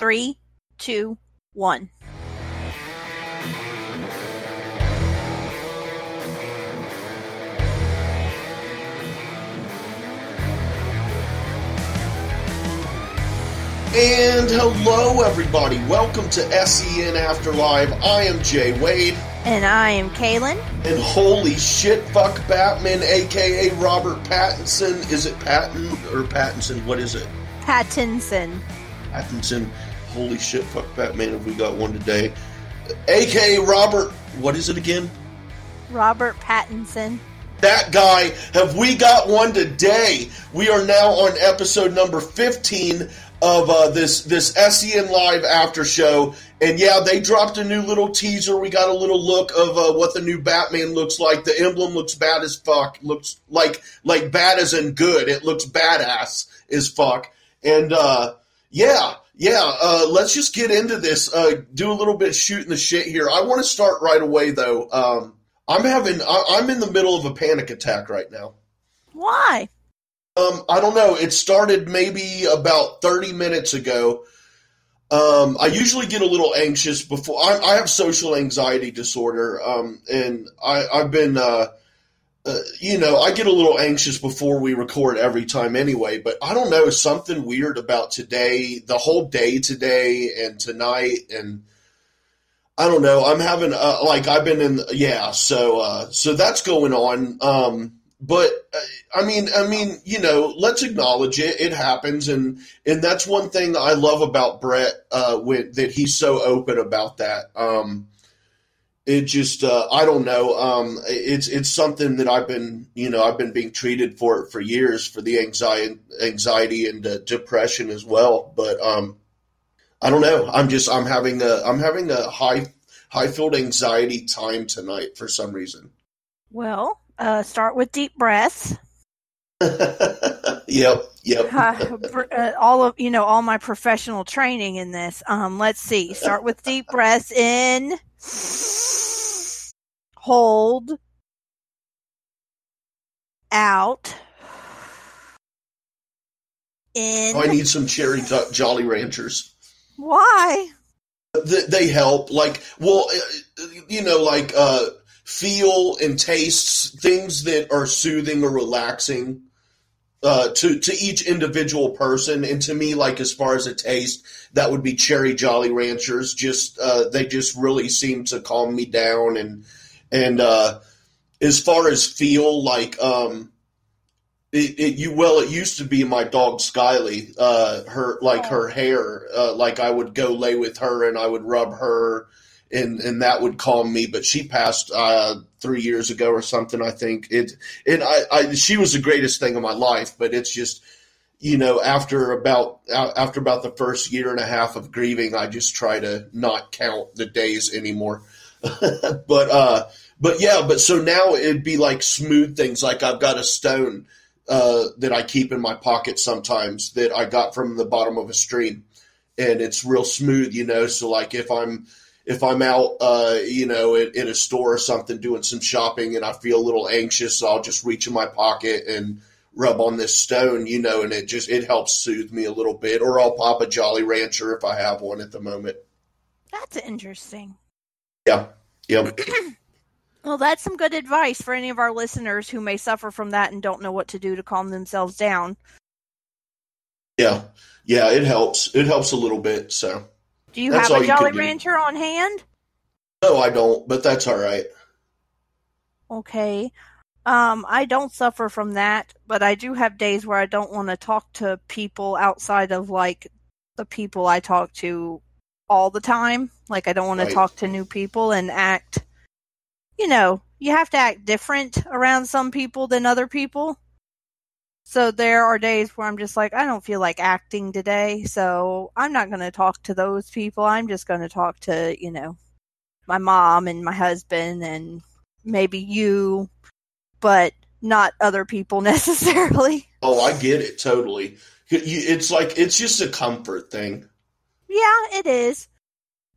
Three, two, one. And hello, everybody. Welcome to SEN Afterlife. I am Jay Wade. And I am Kaylin. And holy shit, fuck Batman, aka Robert Pattinson. Is it Patton or Pattinson? What is it? Pattinson. Pattinson. Holy shit, fuck Batman. Have we got one today? AKA Robert. What is it again? Robert Pattinson. That guy. Have we got one today? We are now on episode number 15 of uh, this this SEN Live after show. And yeah, they dropped a new little teaser. We got a little look of uh, what the new Batman looks like. The emblem looks bad as fuck. Looks like like bad as in good. It looks badass as fuck. And uh, yeah, yeah. Uh, let's just get into this. Uh, do a little bit shooting the shit here. I want to start right away though. Um, I'm having I, I'm in the middle of a panic attack right now. Why? Um, I don't know. It started maybe about 30 minutes ago. Um, I usually get a little anxious before. I, I have social anxiety disorder, um, and I, have been, uh, uh, you know, I get a little anxious before we record every time anyway. But I don't know something weird about today, the whole day today and tonight, and I don't know. I'm having uh, like I've been in, yeah. So, uh, so that's going on. Um, but uh, I mean, I mean, you know, let's acknowledge it. It happens, and and that's one thing I love about Brett uh, with, that he's so open about that. Um, it just, uh, I don't know. Um, it's it's something that I've been, you know, I've been being treated for it for years for the anxiety, anxiety and uh, depression as well. But um, I don't know. I'm just, I'm having a, I'm having a high high filled anxiety time tonight for some reason. Well, uh, start with deep breaths. yep, yep. uh, all of you know, all my professional training in this. Um, let's see. Start with deep breaths in, hold, out, in. Oh, I need some cherry Jolly Ranchers. Why? They help. Like, well, uh, you know, like uh, feel and tastes, things that are soothing or relaxing uh, to to each individual person. And to me, like as far as a taste, that would be cherry Jolly Ranchers. Just uh, they just really seem to calm me down. And and uh, as far as feel, like um, it, it, you well, it used to be my dog Skyly. Uh, her like her hair, uh, like I would go lay with her and I would rub her and and that would calm me. But she passed uh, three years ago or something. I think it. And I, I, she was the greatest thing in my life. But it's just, you know, after about after about the first year and a half of grieving, I just try to not count the days anymore. but uh, but yeah, but so now it'd be like smooth things. Like I've got a stone. Uh, that I keep in my pocket sometimes that I got from the bottom of a stream, and it's real smooth, you know. So like if I'm if I'm out, uh, you know, in, in, a store or something doing some shopping and I feel a little anxious, I'll just reach in my pocket and rub on this stone, you know, and it just it helps soothe me a little bit. Or I'll pop a Jolly Rancher if I have one at the moment. That's interesting. Yeah. Yep. well, that's some good advice for any of our listeners who may suffer from that and don't know what to do to calm themselves down. Yeah. Yeah, it helps. It helps a little bit, so do you that's have a Jolly Rancher on hand? No, I don't, but that's all right. Okay. Um, I don't suffer from that, but I do have days where I don't want to talk to people outside of like the people I talk to all the time. Like I don't want right. to talk to new people and act you know, you have to act different around some people than other people. So there are days where I'm just like, I don't feel like acting today, so I'm not going to talk to those people. I'm just going to talk to, you know, my mom and my husband and maybe you, but not other people necessarily. Oh, I get it totally. It's like it's just a comfort thing. Yeah, it is.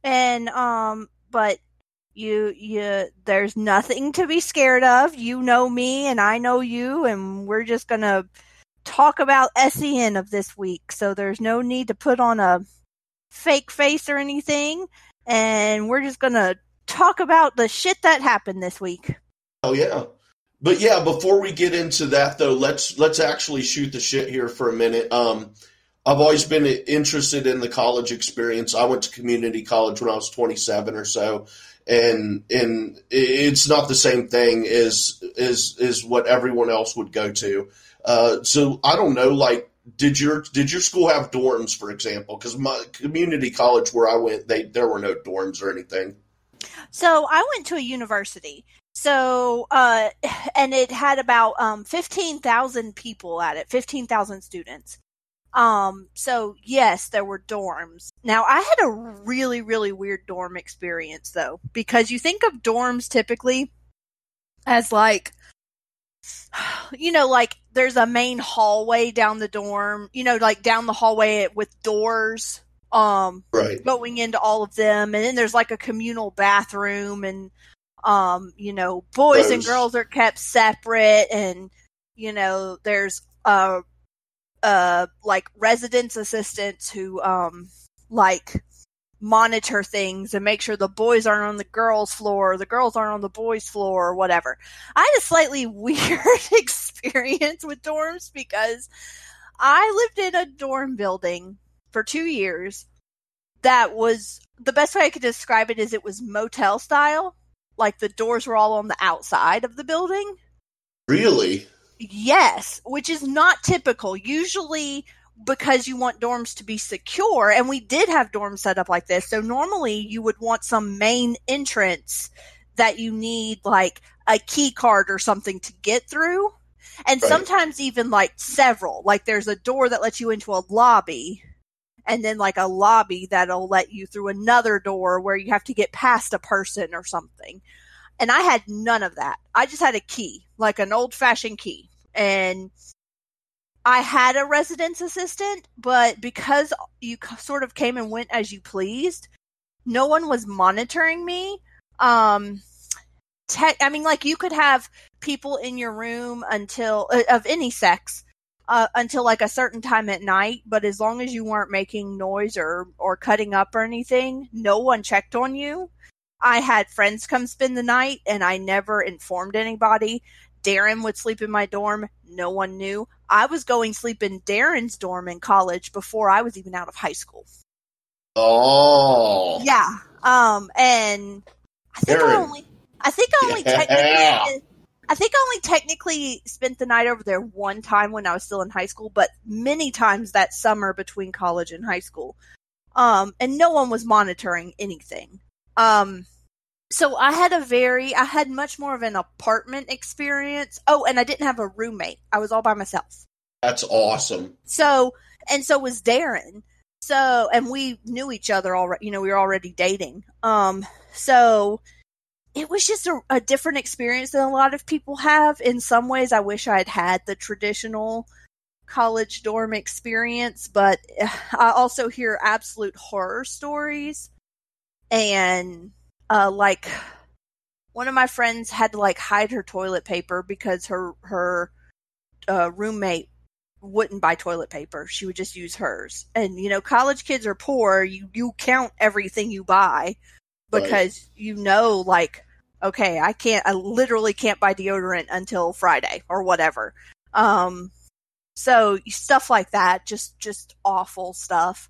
And um but you you there's nothing to be scared of. You know me and I know you and we're just going to talk about SEN of this week. So there's no need to put on a fake face or anything, and we're just gonna talk about the shit that happened this week. Oh yeah. But yeah, before we get into that though, let's let's actually shoot the shit here for a minute. Um, I've always been interested in the college experience. I went to community college when I was 27 or so, and and it's not the same thing as as as what everyone else would go to. Uh, so I don't know, like did your did your school have dorms, for example? Because my community college where I went, they there were no dorms or anything. So I went to a university. So uh, and it had about um, fifteen thousand people at it, fifteen thousand students. Um, so yes, there were dorms. Now I had a really, really weird dorm experience though, because you think of dorms typically as like you know, like there's a main hallway down the dorm, you know, like down the hallway with doors, um, right. going into all of them. And then there's like a communal bathroom and, um, you know, boys Those. and girls are kept separate and, you know, there's, uh, uh, like residence assistants who, um, like monitor things and make sure the boys aren't on the girls' floor, the girls aren't on the boys' floor, or whatever. I had a slightly weird experience with dorms because I lived in a dorm building for two years that was the best way I could describe it is it was motel style. Like the doors were all on the outside of the building. Really? Yes, which is not typical. Usually because you want dorms to be secure and we did have dorms set up like this so normally you would want some main entrance that you need like a key card or something to get through and right. sometimes even like several like there's a door that lets you into a lobby and then like a lobby that'll let you through another door where you have to get past a person or something. And i had none of that. I just had a key like an old fashioned key. And I had a residence assistant, but because you sort of came and went as you pleased, no one was monitoring me. Um, I mean, like you could have people in your room until uh, of any sex uh, until like a certain time at night, but as long as you weren't making noise or or cutting up or anything, no one checked on you. I had friends come spend the night, and I never informed anybody. Darren would sleep in my dorm. No one knew. I was going sleep in Darren's dorm in college before I was even out of high school. Oh. Yeah. Um, and I think Darren. I only, I think I only yeah. technically, I think I only technically spent the night over there one time when I was still in high school, but many times that summer between college and high school. Um, and no one was monitoring anything. Um, so I had a very, I had much more of an apartment experience. Oh, and I didn't have a roommate. I was all by myself. That's awesome. So, and so was Darren. So, and we knew each other already, you know, we were already dating. Um, so it was just a, a different experience than a lot of people have. In some ways, I wish I had had the traditional college dorm experience, but I also hear absolute horror stories and uh, like one of my friends had to like hide her toilet paper because her her uh, roommate wouldn't buy toilet paper. She would just use hers. And you know, college kids are poor. You you count everything you buy because right. you know like okay, I can't I literally can't buy deodorant until Friday or whatever. Um so stuff like that, just just awful stuff.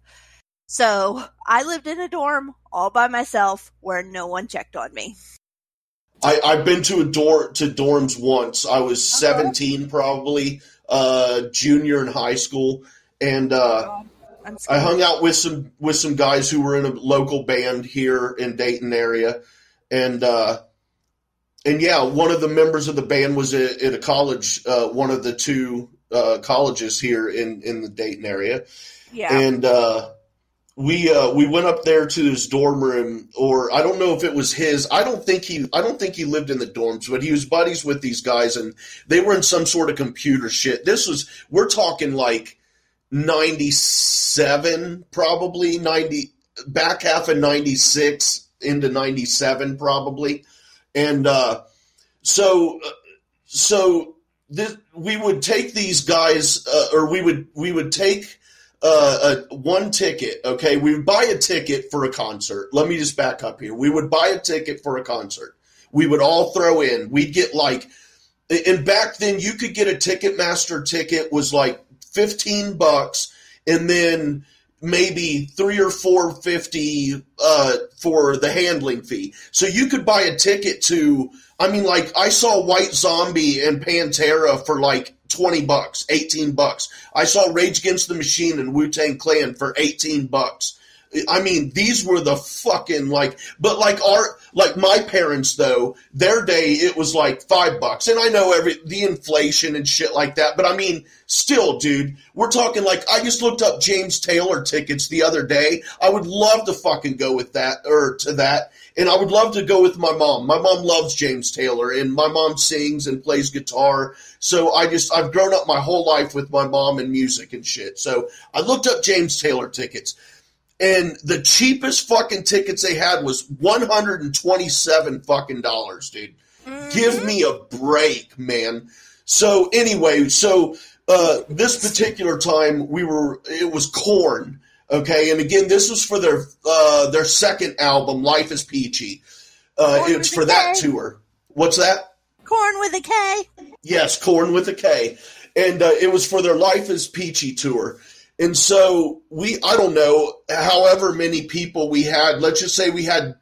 So I lived in a dorm all by myself where no one checked on me. I, I've been to a dorm to dorms once. I was uh-huh. 17 probably, uh, junior in high school, and uh, oh, I hung out with some with some guys who were in a local band here in Dayton area, and uh, and yeah, one of the members of the band was at, at a college, uh, one of the two uh, colleges here in in the Dayton area, yeah, and uh, we uh, we went up there to his dorm room, or I don't know if it was his. I don't think he I don't think he lived in the dorms, but he was buddies with these guys, and they were in some sort of computer shit. This was we're talking like ninety seven, probably ninety back half of ninety six into ninety seven, probably, and uh, so so this, we would take these guys, uh, or we would we would take uh, a one ticket. Okay, we would buy a ticket for a concert. Let me just back up here. We would buy a ticket for a concert. We would all throw in. We'd get like, and back then you could get a Ticketmaster ticket was like fifteen bucks, and then maybe three or four fifty uh, for the handling fee. So you could buy a ticket to. I mean, like I saw White Zombie and Pantera for like 20 bucks, 18 bucks. I saw Rage Against the Machine and Wu Tang Clan for 18 bucks. I mean, these were the fucking like, but like our, like my parents though, their day it was like five bucks. And I know every, the inflation and shit like that, but I mean, still, dude, we're talking like, I just looked up James Taylor tickets the other day. I would love to fucking go with that or to that. And I would love to go with my mom. My mom loves James Taylor and my mom sings and plays guitar. So I just, I've grown up my whole life with my mom and music and shit. So I looked up James Taylor tickets and the cheapest fucking tickets they had was 127 fucking dollars, dude. Mm-hmm. Give me a break, man. So anyway, so uh, this particular time we were it was Korn okay, and again this was for their uh, their second album, Life is Peachy. Uh, it's for that K. tour. What's that? Korn with a K. Yes, Korn with a K, and uh, it was for their Life is Peachy tour. And so we, I don't know, however many people we had, let's just say we had,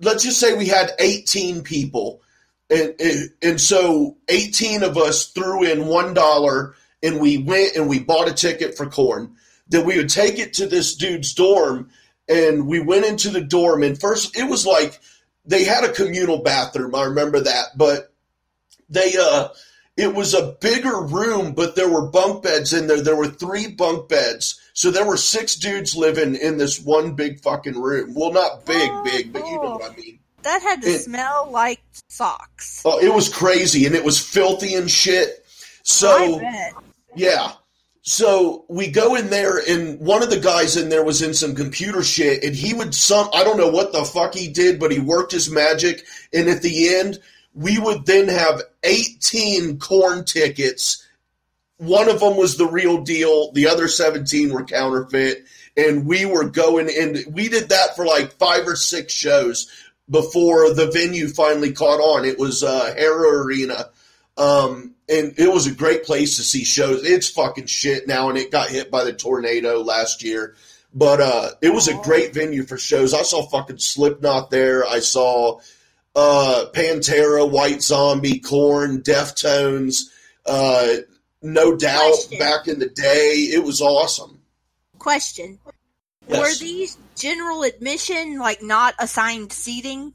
let's just say we had 18 people. And, and, and so 18 of us threw in $1 and we went and we bought a ticket for Korn. Then we would take it to this dude's dorm and we went into the dorm and first it was like they had a communal bathroom. I remember that, but they, uh, it was a bigger room, but there were bunk beds in there. There were three bunk beds. So there were six dudes living in this one big fucking room. Well, not big, oh, big, but you know what I mean. That had to smell like socks. Oh, it was crazy and it was filthy and shit. So, yeah. So we go in there, and one of the guys in there was in some computer shit, and he would some I don't know what the fuck he did, but he worked his magic, and at the end we would then have 18 Korn tickets. One of them was the real deal, the other 17 were counterfeit. And we were going in, we did that for like five or six shows before the venue finally caught on. It was uh, Hara Arena. Um, and it was a great place to see shows. It's fucking shit now, and it got hit by the tornado last year. But uh, it was a great venue for shows. I saw fucking Slipknot there. I saw uh, Pantera, White Zombie, Korn, Deftones, uh, no doubt Question. back in the day. It was awesome. Question. Yes. Were these general admission, like not assigned seating?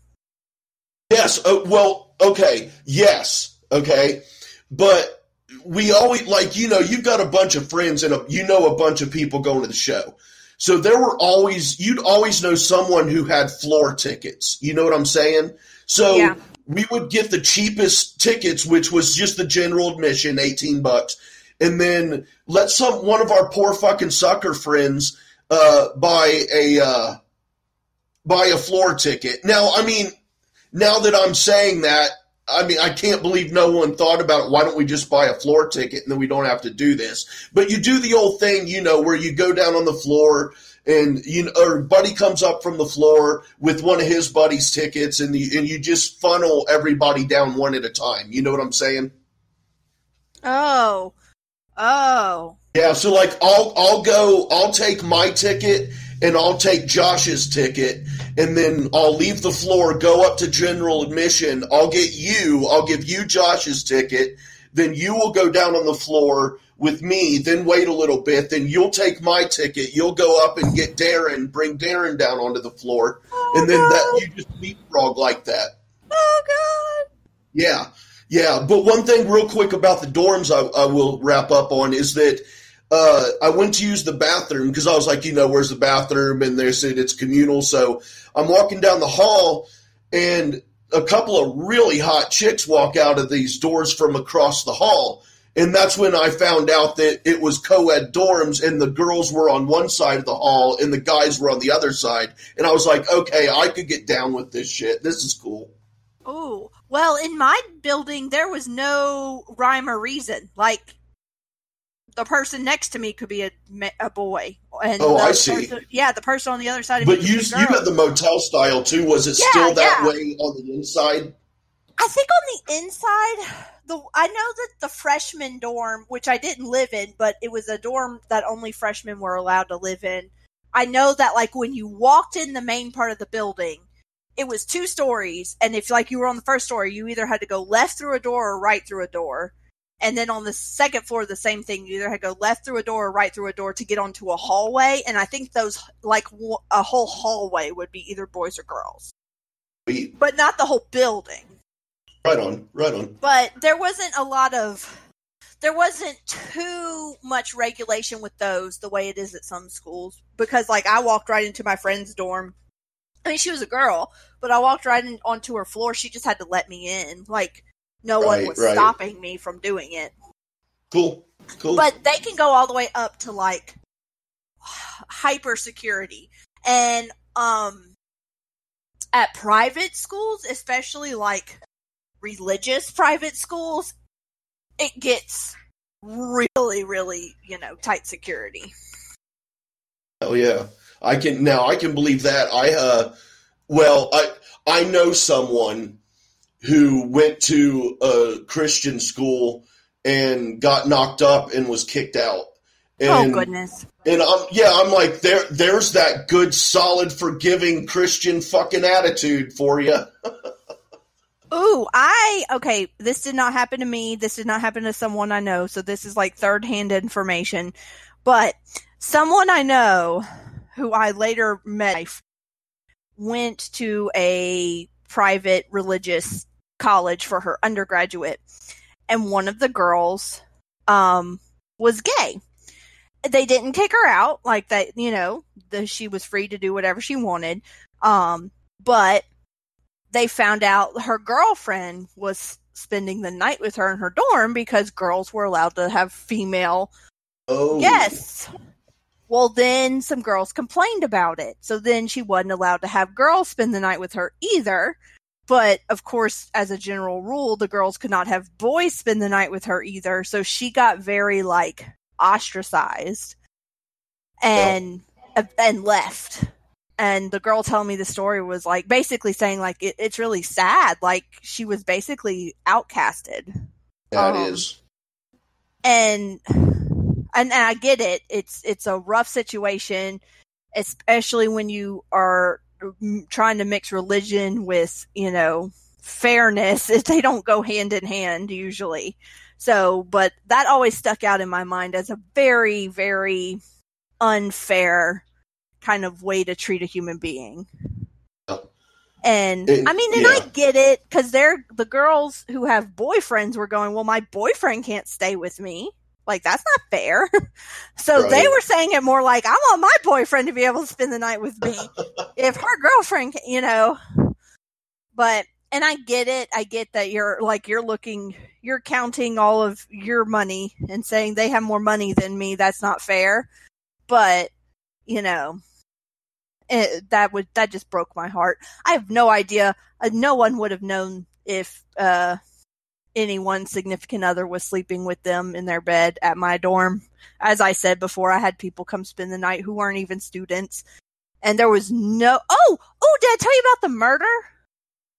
Yes. Uh, well, okay. Yes. Okay. But we always, like, you know, you've got a bunch of friends and a, you know a bunch of people going to the show. So there were always, you'd always know someone who had floor tickets. You know what I'm saying? So yeah. we would get the cheapest tickets, which was just the general admission, eighteen bucks, and then let some one of our poor fucking sucker friends uh, buy a uh, buy a floor ticket. Now, I mean, now that I'm saying that, I mean, I can't believe no one thought about it. Why don't we just buy a floor ticket and then we don't have to do this? But you do the old thing, you know, where you go down on the floor and you know, or buddy comes up from the floor with one of his buddy's tickets, and you, and you just funnel everybody down one at a time. You know what I'm saying? Oh, oh. Yeah. So like, I'll I'll go. I'll take my ticket, and I'll take Josh's ticket, and then I'll leave the floor, go up to general admission. I'll get you. I'll give you Josh's ticket. Then you will go down on the floor with me, then wait a little bit, then you'll take my ticket, you'll go up and get Darren, bring Darren down onto the floor, oh, and then God. that you just leapfrog like that. Oh God! Yeah, yeah. But one thing, real quick about the dorms, I, I will wrap up on is that. Uh, I went to use the bathroom because I was like, you know, where's the bathroom? And they said it's communal. So I'm walking down the hall, and a couple of really hot chicks walk out of these doors from across the hall. And that's when I found out that it was co ed dorms and the girls were on one side of the hall and the guys were on the other side. And I was like, okay, I could get down with this shit. This is cool. Oh, well, in my building, there was no rhyme or reason. Like, the person next to me could be a, a boy. And oh, I see. Person, yeah, the person on the other side of but me. you you got the motel style too. Was it Yeah, still that yeah. way on the inside? I think on the inside, the I know that the freshman dorm, which I didn't live in, but it was a dorm that only freshmen were allowed to live in. I know that like when you walked in the main part of the building, it was two stories, and if like you were on the first story, you either had to go left through a door or right through a door. And then on the second floor, the same thing. You either had to go left through a door or right through a door to get onto a hallway. And I think those, like, w- a whole hallway would be either boys or girls, but not the whole building Right on, right on. but there wasn't a lot of there wasn't too much regulation with those the way it is at some schools because like I walked right into my friend's dorm. I mean she was a girl, but I walked right in, onto her floor. She just had to let me in. Like no one was right. stopping me from doing it. Cool, cool. But they can go all the way up to like hyper security. And um at private schools, especially like religious private schools, it gets really, really, you know, tight security. Oh yeah, I can now. I can believe that. I uh, well, I I know someone who went to a Christian school and got knocked up and was kicked out. And, oh goodness. And I'm yeah, I'm like there. There's that good, solid, forgiving Christian fucking attitude for you. Ooh, I okay. This did not happen to me. This did not happen to someone I know. So this is like third hand information. But someone I know who I later met went to a private religious college for her undergraduate, and one of the girls um, was gay. They didn't kick her out like that. You know, the, she was free to do whatever she wanted. Um, but they found out her girlfriend was spending the night with her in her dorm because girls were allowed to have female Oh guests. Well, then some girls complained about it. So then she wasn't allowed to have girls spend the night with her either. But of course, as a general rule, the girls could not have boys spend the night with her either. So she got very like ostracized and and left and the girl telling me the story was like basically saying like it, it's really sad. Like she was basically outcasted. That um, is. and and, and i get it. It's it's a rough situation especially when you are trying to mix religion with you know fairness. They don't go hand in hand usually. So but that always stuck out in my mind as a very very unfair kind of way to treat a human being. And And- I mean, and yeah. I get it because they're the girls who have boyfriends were going, well, my boyfriend can't stay with me. Like that's not fair. so they were saying it more like, I want my boyfriend to be able to spend the night with me. if her girlfriend, can, you know, but and I get it. I get that you're like you're looking, you're counting all of your money and saying they have more money than me. That's not fair. But you know, it, that would that just broke my heart. I have no idea. Uh, no one would have known if uh, anyone significant other was sleeping with them in their bed at my dorm. As I said before, I had people come spend the night who weren't even students, and there was no. Oh, oh! Did I tell you about the murder?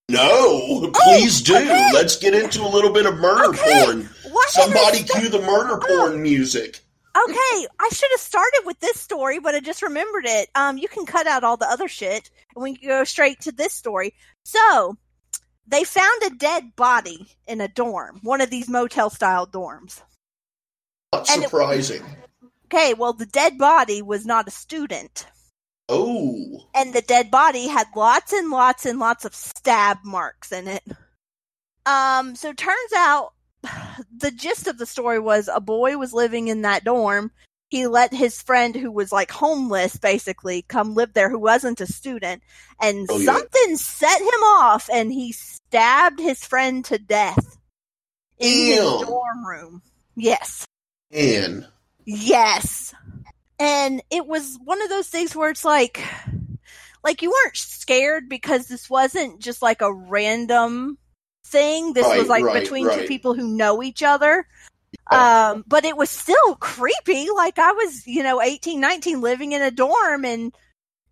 No, please do. Oh, okay. Let's get into a little bit of murder Okay. porn. What? Somebody cue the murder porn music. Okay, I should have started with this story, but I just remembered it. Um, you can cut out all the other shit, and we can go straight to this story. So, they found a dead body in a dorm, one of these motel style dorms. Not And it- surprising. Okay, well, the dead body was not a student, Oh, and the dead body had lots and lots and lots of stab marks in it. Um, so turns out the gist of the story was a boy was living in that dorm. He let his friend who was like homeless basically come live there who wasn't a student and Oh, yeah. something set him off and he stabbed his friend to death in his dorm room. Yes. man. Yes. And it was one of those things where it's like like you weren't scared because this wasn't just like a random thing. This Right, was like right, between two people who know each other. Um, but it was still creepy. Like I was, you know, 18, 19 living in a dorm and,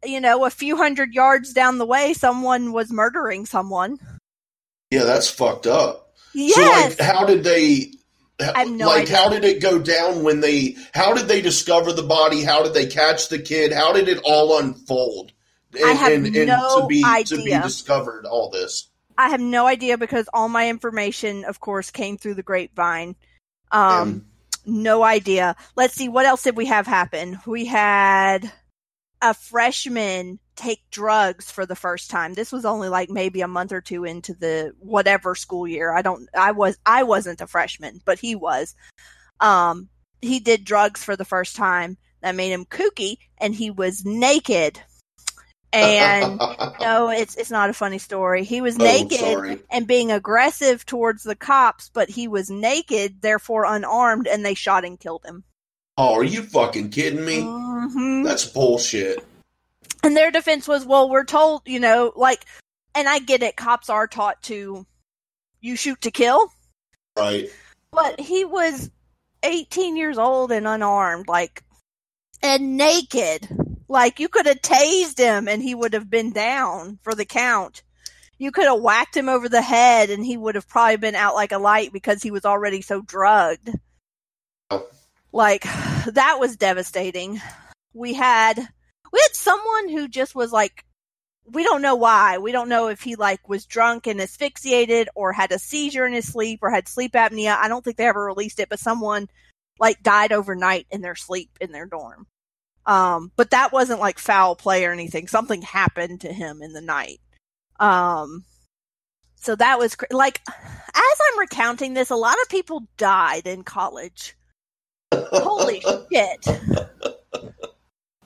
you know, a few hundred yards down the way, someone was murdering someone. Yeah, that's fucked up. Yes. So like how did they I have no like idea. how did it go down when they how did they discover the body? How did they catch the kid? How did it all unfold? And, I have and, and no to be to be discovered all this. I have no idea because all my information, of course, came through the grapevine. Um, no idea. Let's see, what else did we have happen? We had a freshman take drugs for the first time. This was only like maybe a month or two into the whatever school year. I don't I was I wasn't a freshman, but he was. Um he did drugs for the first time. That made him kooky and he was naked. And no, it's it's not a funny story. He was Oh, naked sorry. and being aggressive towards the cops, but he was naked, therefore unarmed, and they shot and killed him. Oh, are you fucking kidding me? Mhm. That's bullshit. And their defense was, well, we're told, you know, like, and I get it, cops are taught to, you shoot to kill, Right. but he was 18 years old and unarmed, like, and naked. Like, you could have tased him and he would have been down for the count. You could have whacked him over the head and he would have probably been out like a light because he was already so drugged. Like, that was devastating. We had, we had someone who just was like, we don't know why. We don't know if he like was drunk and asphyxiated or had a seizure in his sleep or had sleep apnea. I don't think they ever released it, but someone like died overnight in their sleep in their dorm. Um, but that wasn't like foul play or anything. Something happened to him in the night. Um, so that was cr- like, as I'm recounting this, a lot of people died in college. Holy shit.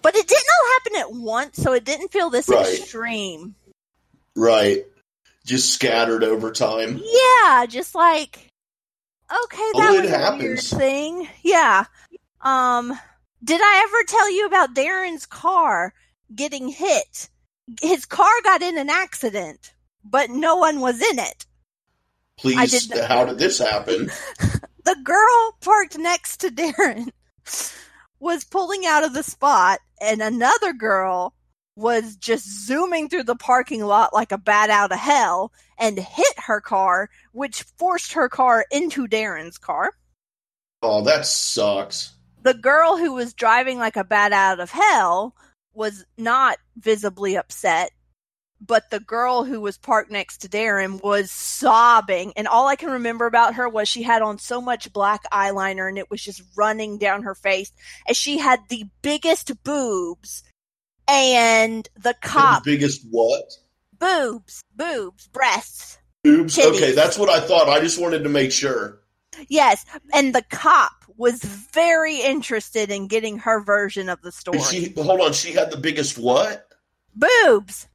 But it didn't all happen at once, so it didn't feel this Right. extreme. right. Just scattered over time. Yeah, just like okay, Oh, that it was a weird thing. Yeah. Um did I ever tell you about Darren's car getting hit? His car got in an accident, but no one was in it. Please, did how did this happen? The girl parked next to Darren was pulling out of the spot, and another girl was just zooming through the parking lot like a bat out of hell and hit her car, which forced her car into Darren's car. Oh, that sucks. The girl who was driving like a bat out of hell was not visibly upset, but the girl who was parked next to Darren was sobbing. And all I can remember about her was she had on so much black eyeliner and it was just running down her face. And she had the biggest boobs. And the cop, The biggest what? boobs, boobs, breasts. Boobs? Titties. Okay, that's what I thought. I just wanted to make sure. Yes. And the cop was very interested in getting her version of the story. She hold on, she had the biggest what? boobs,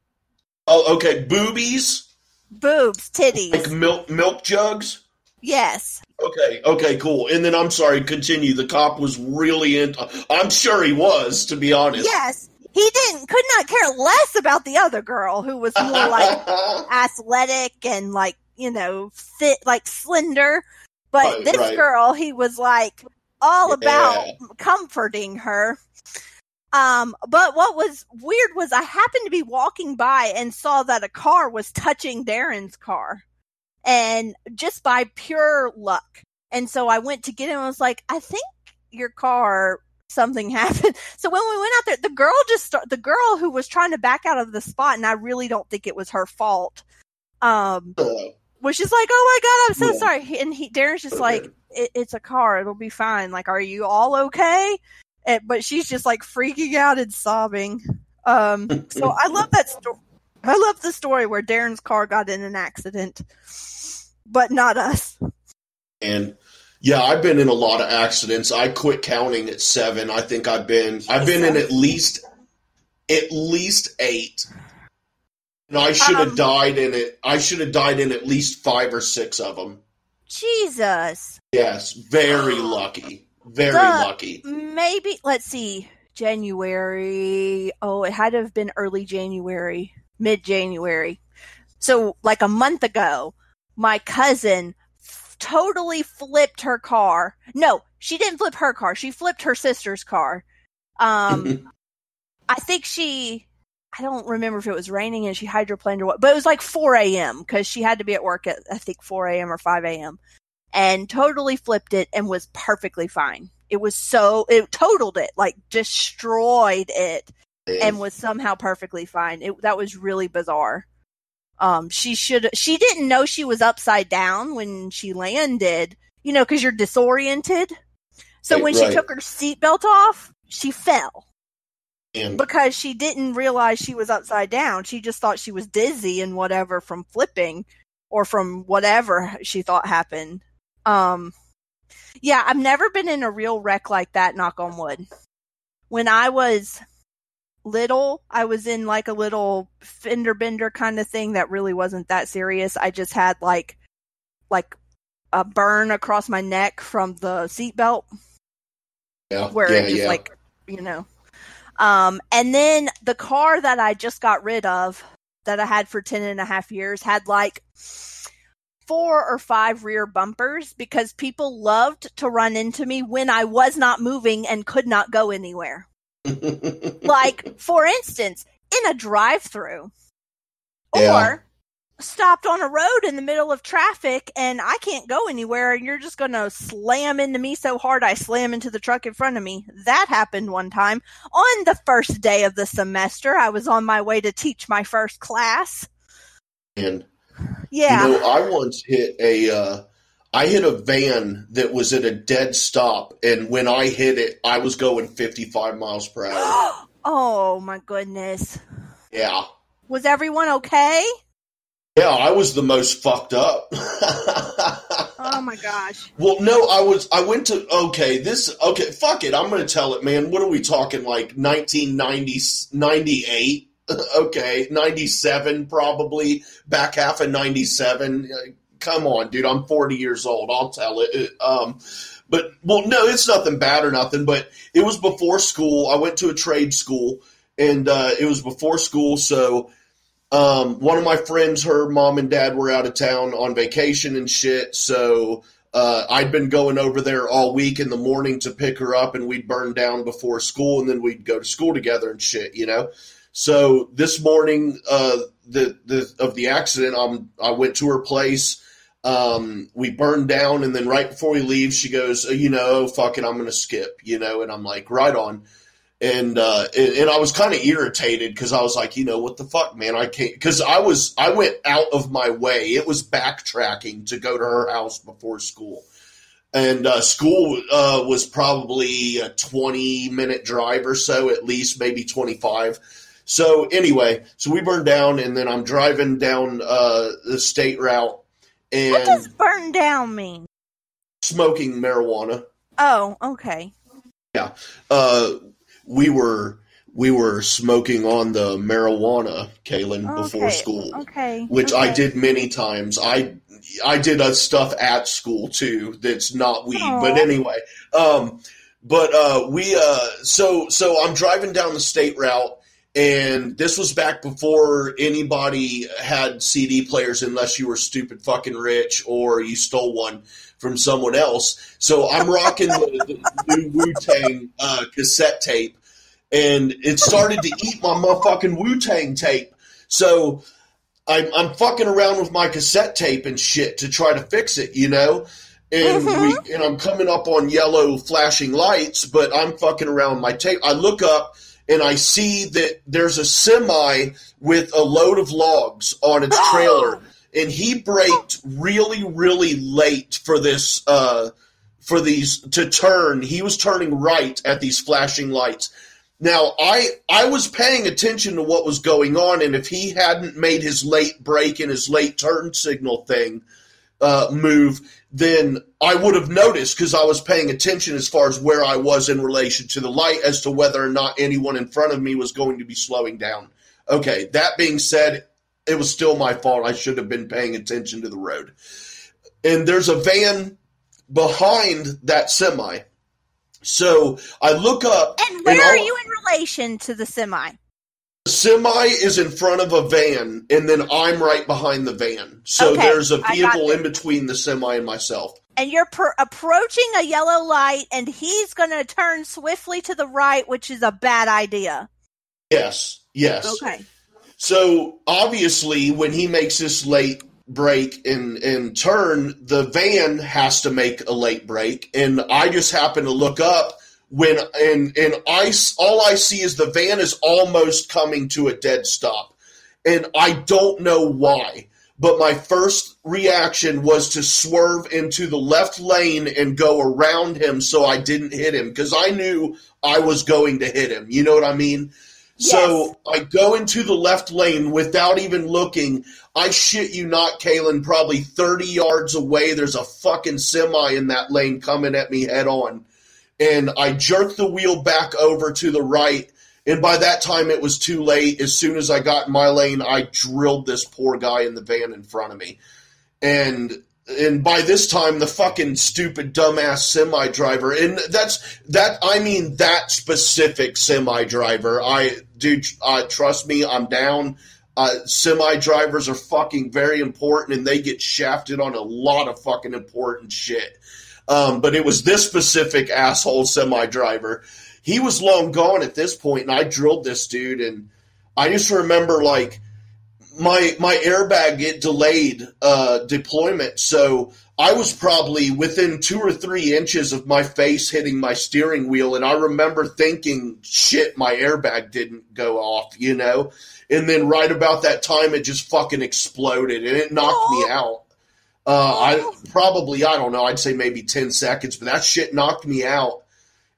Oh, okay, boobies? boobs, titties. Like milk milk jugs? yes. Okay, okay, cool. And then I'm sorry, continue. The cop was really into I'm sure he was, to be honest. Yes. He didn't could not care less about the other girl who was more like athletic and like, you know, fit like slender. But this right. girl, he was like all about Yeah. comforting her. Um, but what was weird was I happened to be walking by and saw that a car was touching Darren's car. And just by pure luck. And so I went to get him and was like, I think your car something happened. So when we went out there, the girl just start, the girl who was trying to back out of the spot, and I really don't think it was her fault. Um, Uh, was just like, "Oh my god, I'm so Yeah. sorry," and he Darren's just like, it, "It's a car, it'll be fine." Like, are you all okay? And, but she's just like freaking out and sobbing. Um, so I love that story. I love the story where Darren's car got in an accident, but not us. and yeah, I've been in a lot of accidents. I quit counting at seven. I think I've been I've been in at least at least eight. And I should have Um, died in it. I should have died in at least five or six of them. Jesus, Yes, very lucky. Very The- lucky. maybe let's see, January. Oh, it had to have been early January, mid January. So, like a month ago, my cousin f- totally flipped her car. No, she didn't flip her car. She flipped her sister's car. Um, I think she, I don't remember if it was raining and she hydroplaned or what, but it was like 4 a.m. because she had to be at work at, I think, 4 a.m. or 5 a.m. and totally flipped it and was perfectly fine. It was so, it totaled it, like destroyed it and was somehow perfectly fine. It, that was really bizarre. Um, she should, she didn't know she was upside down when she landed, you know, cause you're disoriented. So when right. she took her seatbelt off, she fell And because she didn't realize she was upside down. She just thought she was dizzy and whatever from flipping or from whatever she thought happened. Um, yeah, I've never been in a real wreck like that, knock on wood. When I was little, I was in like a little fender bender kind of thing that really wasn't that serious. I just had like, like a burn across my neck from the seatbelt yeah, where yeah, it just yeah. like you know um and then the car that i just got rid of that i had for ten and a half years had like four or five rear bumpers because people loved to run into me when i was not moving and could not go anywhere like for instance in a drive through Yeah. or stopped on a road in the middle of traffic and I can't go anywhere and you're just going to slam into me so hard I slam into the truck in front of me. That happened one time on the first day of the semester. I was on my way to teach my first class. and Yeah. You know, I once hit a, uh, I hit a van that was at a dead stop, and when I hit it, I was going 55 miles per hour. oh my goodness. Yeah. Was everyone okay? Yeah, I was the most fucked up. Oh my gosh. well, no, I was, I went to, okay, this, okay, fuck it, I'm going to tell it, man. What are we talking, like 1990, 98? okay, 97 probably, back half of 97. Uh, Come on, dude, I'm 40 years old. I'll tell it. Um, but, well, no, it's nothing bad or nothing, but it was before school. I went to a trade school, and uh, it was before school, so um, one of my friends, her mom and dad were out of town on vacation and shit. So uh, I'd been going over there all week in the morning to pick her up, and we'd burn down before school, and then we'd go to school together and shit, you know. So this morning, uh, the the of the accident, um, I went to her place. Um, we burned down, and then right before we leave, she goes, "Uh, "You know, fuck it, I'm gonna skip," you know, and I'm like, "Right on." And uh, and, and I was kind of irritated because I was like, you know, what the fuck, man, I can't because I was I went out of my way. It was backtracking to go to her house before school, and uh, school uh, was probably a twenty minute drive or so, at least maybe twenty five. So anyway, so we burned down, and then I'm driving down uh, the state route And What does burn down mean? smoking marijuana. Oh, okay. Yeah. Uh, we were we were smoking on the marijuana, Kaylin, before Okay, school, Okay. which I did many times. I I did uh, stuff at school too that's not weed, Aw. but anyway. Um, but uh, we uh, so so I'm driving down the state route. And this was back before anybody had CD players, unless you were stupid fucking rich or you stole one from someone else. So I'm rocking the, the new Wu Tang uh, cassette tape, and it started to eat my motherfucking Wu Tang tape. So I'm, I'm fucking around with my cassette tape and shit to try to fix it, you know. And we and I'm coming up on yellow flashing lights, but I'm fucking around my tape. I look up and I see that there's a semi with a load of logs on its trailer and he braked really, really late for this uh, for these to turn. He was turning right at these flashing lights. Now I I was paying attention to what was going on, and if he hadn't made his late break and his late turn signal thing uh, move, then I would have noticed because I was paying attention as far as where I was in relation to the light as to whether or not anyone in front of me was going to be slowing down. Okay, that being said, it was still my fault. I should have been paying attention to the road. And there's a van behind that semi. So I look up And where all- are you in relation to the semi? The semi is in front of a van, and then I'm right behind the van. So Okay, there's a vehicle in between the semi and myself. and you're per- approaching a yellow light, and he's going to turn swiftly to the right, which is a bad idea. Yes, yes. Okay. So obviously, when he makes this late break and and turn, the van has to make a late break, and I just happen to look up when and and I all I see is the van is almost coming to a dead stop, and I don't know why. But my first reaction was to swerve into the left lane and go around him so I didn't hit him because I knew I was going to hit him. You know what I mean? So I go into the left lane without even looking. I shit you not, Kalen, probably 30 yards away, there's a fucking semi in that lane coming at me head on. And I jerk the wheel back over to the right. And by that time, it was too late. As soon as I got in my lane, I drilled this poor guy in the van in front of me. And and by this time the fucking stupid dumbass semi driver and that's that i mean that specific semi driver i dude uh, trust me i'm down. Uh, semi drivers are fucking very important and they get shafted on a lot of fucking important shit. Um, but it was this specific asshole semi driver he was long gone at this point and i drilled this dude and i just remember like my my airbag get delayed uh, deployment, so I was probably within two or three inches of my face hitting my steering wheel, and I remember thinking, "Shit, my airbag didn't go off," you know. And then right about that time, it just fucking exploded, and it knocked me out. Uh, I probably I don't know. I'd say maybe ten seconds, but that shit knocked me out,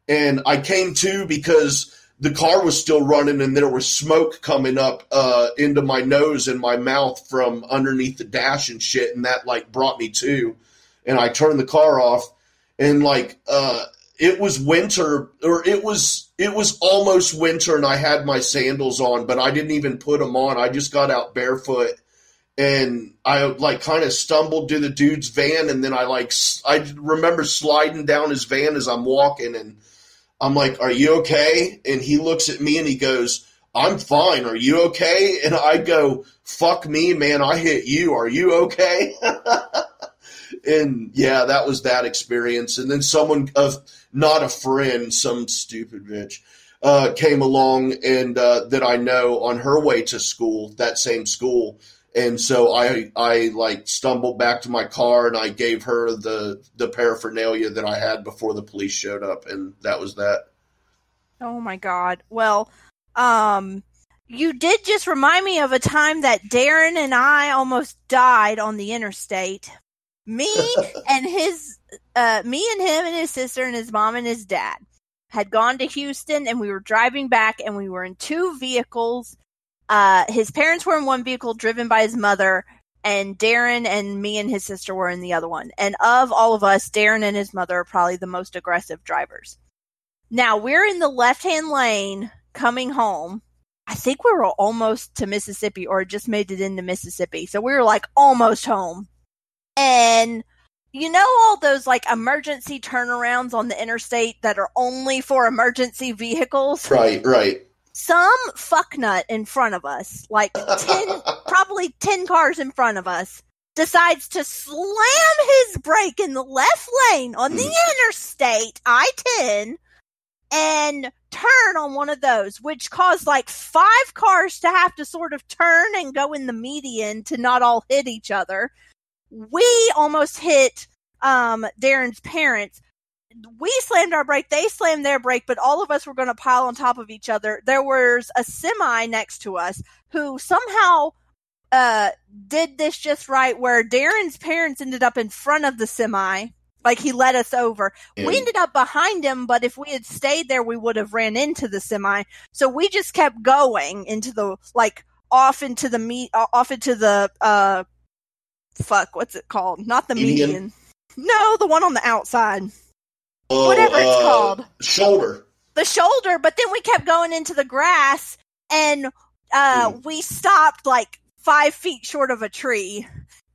and I came to because the car was still running and there was smoke coming up uh, into my nose and my mouth from underneath the dash and shit and that like brought me to and i turned the car off and like uh, it was winter or it was it was almost winter and i had my sandals on but i didn't even put them on i just got out barefoot and i like kind of stumbled to the dude's van and then i like I remember sliding down his van as i'm walking and I'm like, "Are you okay?" And he looks at me and he goes, "I'm fine. Are you okay?" And I go, "Fuck me, man. I hit you. Are you okay?" and yeah, that was that experience. And then someone of not a friend, some stupid bitch, uh, came along and uh, that I know on her way to school, that same school. And so I I like stumbled back to my car and I gave her the the paraphernalia that I had before the police showed up and that was that. Oh my god. Well, um you did just remind me of a time that Darren and I almost died on the interstate. Me and his uh me and him and his sister and his mom and his dad had gone to Houston and we were driving back and we were in two vehicles. Uh his parents were in one vehicle driven by his mother and Darren and me and his sister were in the other one. And of all of us, Darren and his mother are probably the most aggressive drivers. Now we're in the left hand lane coming home. I think we were almost to Mississippi or just made it into Mississippi. So we were like almost home. And you know all those like emergency turnarounds on the interstate that are only for emergency vehicles? Right, right. Some fucknut in front of us, like 10, probably 10 cars in front of us, decides to slam his brake in the left lane on the hmm. interstate, I 10, and turn on one of those, which caused like five cars to have to sort of turn and go in the median to not all hit each other. We almost hit um, Darren's parents. We slammed our brake, they slammed their brake, but all of us were going to pile on top of each other. There was a semi next to us who somehow uh, did this just right, where Darren's parents ended up in front of the semi. Like he led us over. We ended up behind him, but if we had stayed there, we would have ran into the semi. So we just kept going into the like off into the meet off into the uh fuck what's it called? Not the Median? median. No, the one on the outside. Oh, Whatever it's uh, called. Shoulder. The shoulder, but then we kept going into the grass and uh Mm. we stopped like five feet short of a tree.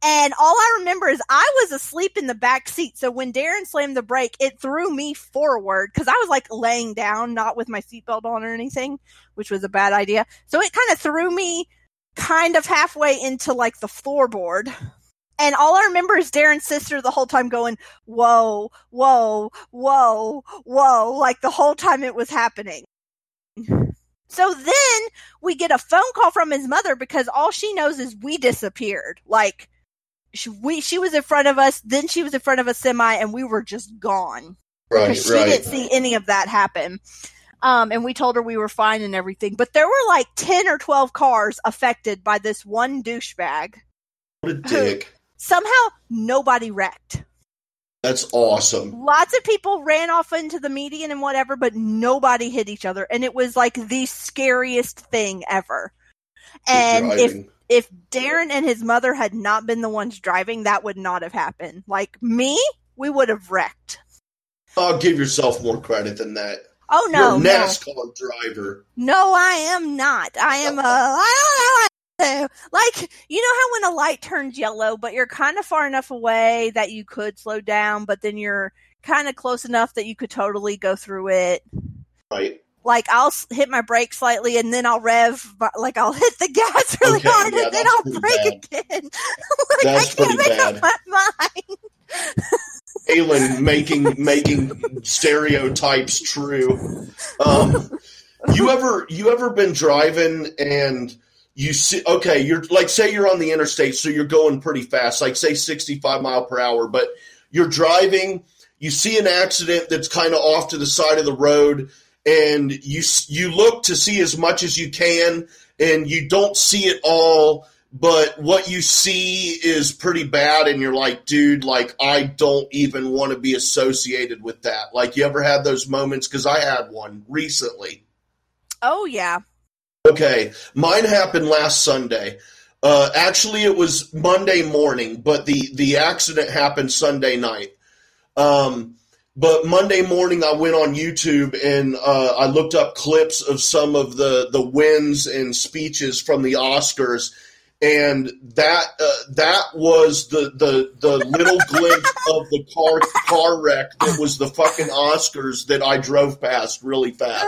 And all I remember is I was asleep in the back seat. So when Darren slammed the brake, it threw me forward because I was like laying down, not with my seatbelt on or anything, which was a bad idea. So it kind of threw me kind of halfway into like the floorboard. And all I remember is Darren's sister the whole time going, whoa, whoa, whoa, whoa, like the whole time it was happening. So then we get a phone call from his mother because all she knows is we disappeared. Like she, we, she was in front of us, then she was in front of a semi, and we were just gone. Right, Because she right. didn't see any of that happen. Um, and we told her we were fine and everything. But there were like 10 or 12 cars affected by this one douchebag. What a dick. Somehow nobody wrecked. That's awesome. Lots of people ran off into the median and whatever, but nobody hit each other. And it was like the scariest thing ever. And if if Darren and his mother had not been the ones driving, that would not have happened. Like me, we would have wrecked. I'll give yourself more credit than that. Oh no, You're a no, NASCAR driver. no, I am not. I am a. I. Like you know how when a light turns yellow, but you're kind of far enough away that you could slow down, but then you're kind of close enough that you could totally go through it. Right. Like I'll hit my brake slightly and then I'll rev, like I'll hit the gas really Okay, hard yeah, and then I'll brake bad. again. like That's I can't pretty make up bad. my mind. Alan making making stereotypes true. Um, you ever you ever been driving and you see okay you're like say you're on the interstate so you're going pretty fast like say 65 mile per hour but you're driving you see an accident that's kind of off to the side of the road and you you look to see as much as you can and you don't see it all but what you see is pretty bad and you're like dude like i don't even want to be associated with that. Like you ever had those moments? Because i had one recently. Oh yeah. Okay mine happened last sunday. Uh, actually it was monday morning but the the accident happened sunday night. Um, but monday morning i went on youtube and uh, i looked up clips of some of the the wins and speeches from the oscars. And that uh, that was the the the little glimpse of the car car wreck that was the fucking Oscars that I drove past really fast.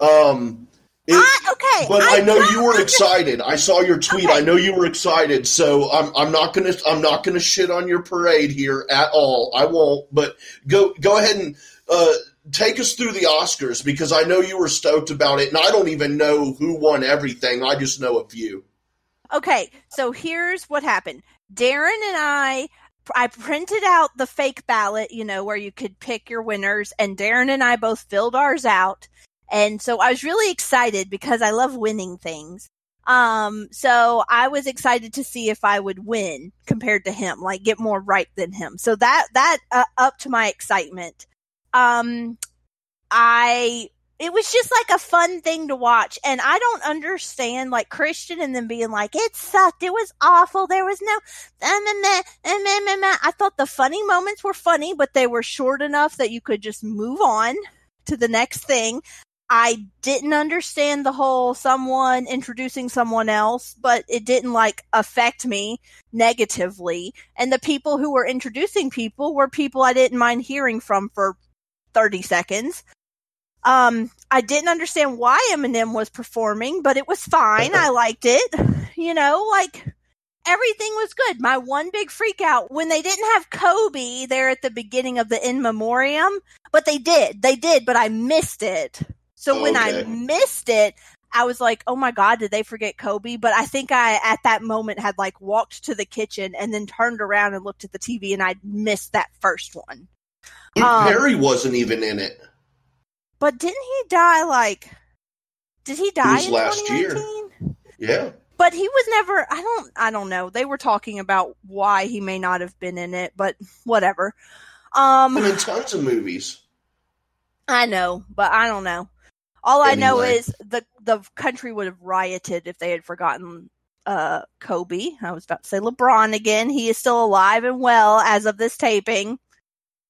Um, it- I, okay. but I, know you were excited. I saw your tweet. Okay. I know you were excited. So I'm I'm not gonna I'm not gonna shit on your parade here at all. I won't. But go go ahead and uh, take us through the Oscars because I know you were stoked about it, and I don't even know who won everything. I just know a few. Okay, so here's what happened. Darren and I I printed out the fake ballot, you know, where you could pick your winners and Darren and I both filled ours out. And so I was really excited because I love winning things. Um so I was excited to see if I would win compared to him, like get more right than him. So that that uh, up to my excitement. Um I it was just like a fun thing to watch and i don't understand like christian and them being like it sucked it was awful there was no uh, meh, meh, uh, meh, meh, meh." i thought the funny moments were funny but they were short enough that you could just move on to the next thing i didn't understand the whole someone introducing someone else but it didn't like affect me negatively and the people who were introducing people were people i didn't mind hearing from for 30 seconds um, I didn't understand why Eminem was performing, but it was fine. I liked it. You know, like everything was good. My one big freak out when they didn't have Kobe there at the beginning of the in memoriam, but they did. They did, but I missed it. So when I missed it, I was like, "Oh my god, did they forget Kobe?" But I think I at that moment had like walked to the kitchen and then turned around and looked at the TV and I missed that first one. Luke Um, Perry wasn't even in it. But didn't he die like? Did he die in last year. Yeah. But he was never. I don't. I don't know. They were talking about why he may not have been in it, but whatever. Um, I'm in tons of movies. I know, but I don't know. All I know is the the country would have rioted if they had forgotten uh Kobe. I was about to say LeBron again. He is still alive and well as of this taping.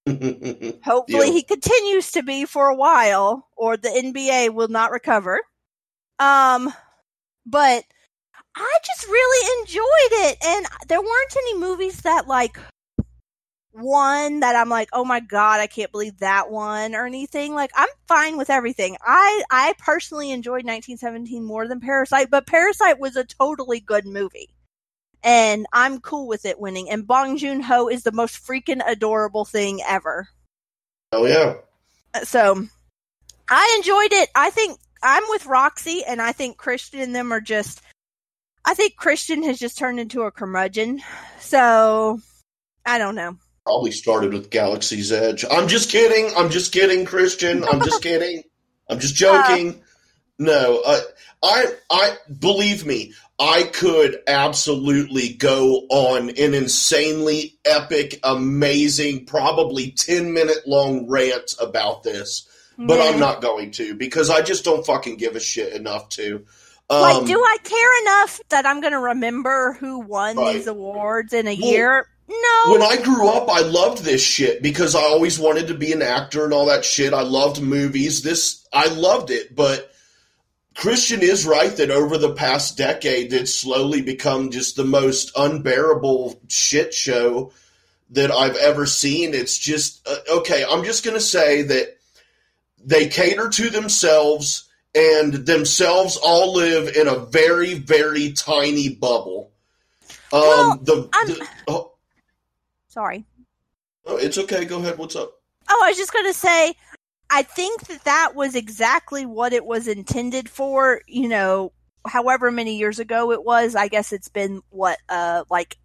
Hopefully Yeah. he continues to be for a while or the NBA will not recover. Um but I just really enjoyed it, and there weren't any movies that like one that I'm like, oh my god, I can't believe that one or anything. Like I'm fine with everything. I I personally enjoyed 1917 more than Parasite, but Parasite was a totally good movie. And I'm cool with it winning. And Bong Joon Ho is the most freaking adorable thing ever. Oh yeah. So I enjoyed it. I think I'm with Roxy and I think Kristian and them are just I think Kristian has just turned into a curmudgeon. So I don't know probably started with Galaxy's Edge. I'm just kidding. I'm just kidding, Kristian. I'm just kidding. I'm just joking. Uh, no, uh, I, I believe me. I could absolutely go on an insanely epic, amazing, probably 10 minute long rant about this, but I'm not going to because I just don't fucking give a shit enough to. Um, like, do I care enough that I'm going to remember who won right. these awards in a well, year? No. When I grew up, I loved this shit because I always wanted to be an actor and all that shit. I loved movies. This, I loved it, but Kristian is right that over the past decade, it's slowly become just the most unbearable shit show that I've ever seen. It's just, uh, okay, I'm just going to say that they cater to themselves and themselves all live in a very, very tiny bubble. Um, well, the, the oh, Sorry. Oh, it's okay. Go ahead. What's up? Oh, I was just going to say, I think that that was exactly what it was intended for. You know, however many years ago it was. I guess it's been what, uh, like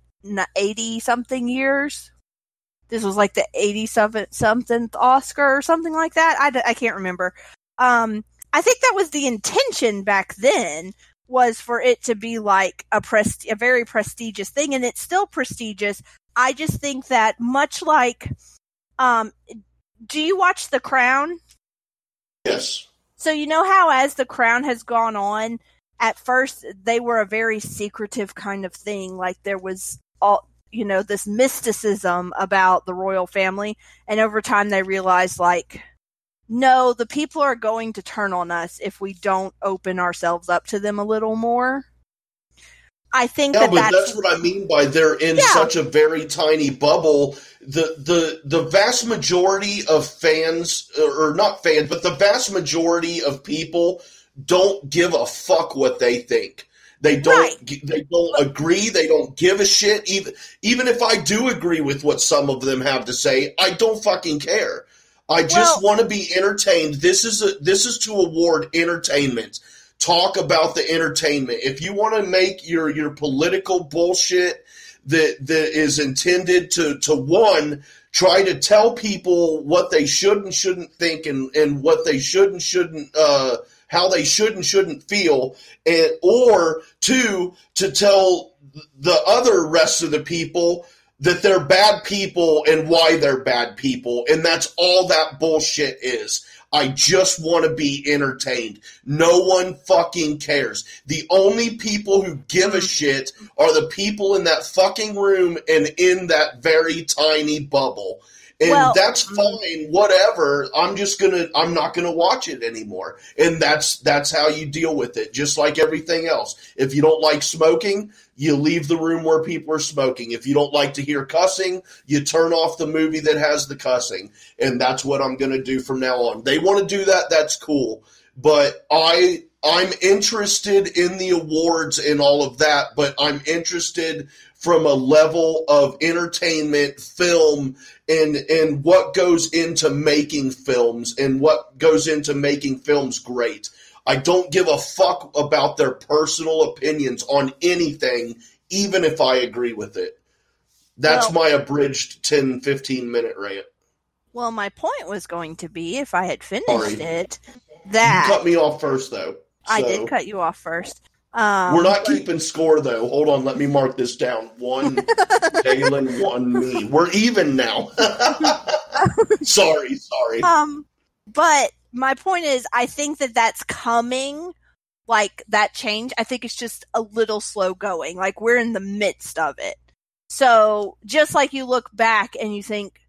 eighty something years. This was like the eighty something Oscar or something like that. I, I can't remember. Um, I think that was the intention back then was for it to be like a prest- a very prestigious thing, and it's still prestigious. I just think that much like, um, do you watch The Crown? Yes. So you know how as The Crown has gone on, at first they were a very secretive kind of thing. Like there was all you know this mysticism about the royal family, and over time they realized like no, the people are going to turn on us if we don't open ourselves up to them a little more. I think yeah, that but that's, that's, what I mean by they're in yeah. such a very tiny bubble. The the the vast majority of fans, or not fans, but the vast majority of people don't give a fuck what they think. They don't. Right. They don't agree. They don't give a shit. Even even if I do agree with what some of them have to say, I don't fucking care. I just well, want to be entertained. This is a this is to award entertainment talk about the entertainment. If you want to make your your political bullshit that that is intended to to one try to tell people what they should and shouldn't think and and what they should and shouldn't uh how they should and shouldn't feel and or two to tell the other rest of the people that they're bad people and why they're bad people and that's all that bullshit is I just want to be entertained. No one fucking cares. The only people who give a mm-hmm. shit are the people in that fucking room and in that very tiny bubble. And well, that's mm-hmm. fine, whatever. I'm just gonna I'm not gonna watch it anymore. And that's that's how you deal with it, just like everything else. If you don't like smoking, you leave the room where people are smoking. If you don't like to hear cussing, you turn off the movie that has the cussing. And that's what I'm to do from now on. They want to do that, that's cool. But I I'm interested in the awards and all of that, but I'm interested from a level of entertainment, film, and and what goes into making films and what goes into making films great. I don't give a fuck about their personal opinions on anything, even if I agree with it. That's well, my abridged 10, 15 minute rant. Well, my point was going to be, if I had finished Sorry. it, that. You cut me off first, though. So. I did cut you off first. Um, We're not but... keeping score, though. Hold on, let me mark this down. One, Galen, one, me. We're even now. sorry, sorry. Um, but my point is, I think that that's coming. Like that change, I think it's just a little slow going. Like we're in the midst of it. So just like you look back and you think,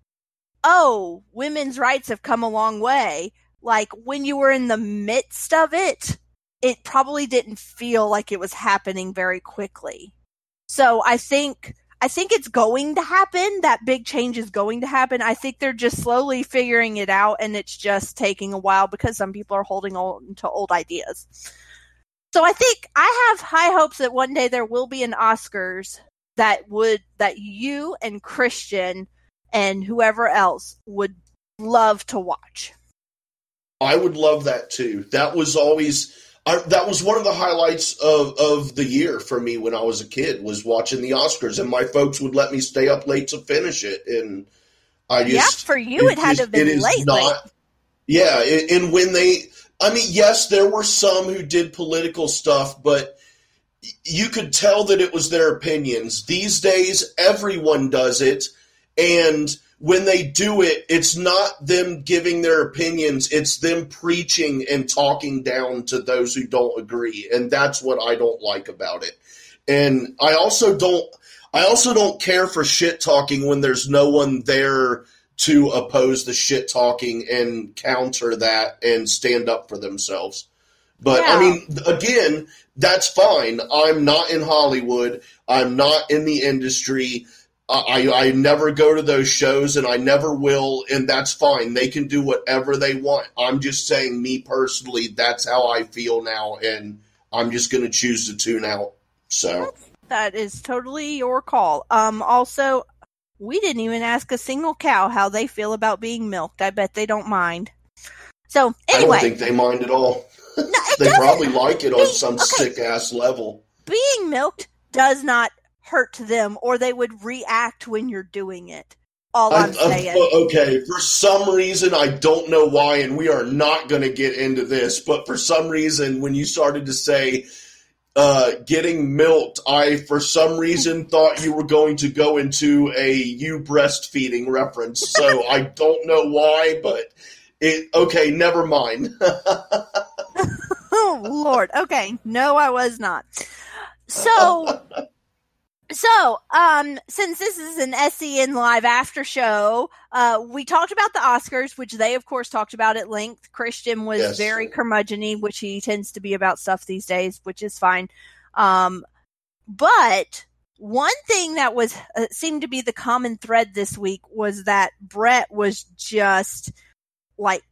oh, women's rights have come a long way. Like when you were in the midst of it, it probably didn't feel like it was happening very quickly. So I think I think it's going to happen. That big change is going to happen. I think they're just slowly figuring it out and it's just taking a while because some people are holding on to old ideas. So I think I have high hopes that one day there will be an Oscars that would that you and Kristian and whoever else would love to watch. I would love that too. That was always I, that was one of the highlights of, of the year for me when I was a kid was watching the Oscars, and my folks would let me stay up late to finish it, and I just yeah for you it, it had to have been late. Not, late. Yeah, and when they, I mean, yes, there were some who did political stuff, but you could tell that it was their opinions. These days, everyone does it, and when they do it, it's not them giving their opinions, it's them preaching and talking down to those who don't agree. And that's what I don't like about it. And I also don't I also don't care for shit talking when there's no one there to oppose the shit talking and counter that and stand up for themselves. But yeah. I mean, again, that's fine. I'm not in Hollywood. I'm not in the industry. I, I never go to those shows and I never will, and that's fine. They can do whatever they want. I'm just saying, me personally, that's how I feel now, and I'm just going to choose to tune out. So that is totally your call. Um, also, we didn't even ask a single cow how they feel about being milked. I bet they don't mind. So anyway, I don't think they mind at all. No, they doesn't. probably like it on some okay. sick ass level. Being milked does not hurt them or they would react when you're doing it. All I'm I, saying. okay, for some reason, I don't know why, and we are not going to get into this, but for some reason, when you started to say uh, getting milked, I, for some reason, thought you were going to go into a you breastfeeding reference. So I don't know why, but it, okay, never mind. oh, Lord. Okay. No, I was not. So so, um, since this is an SEN live after show, uh, we talked about the Oscars, which they, of course, talked about at length. Kristian was yes. very curmudgeony, which he tends to be about stuff these days, which is fine. Um, but one thing that was uh, seemed to be the common thread this week was that Brett was just like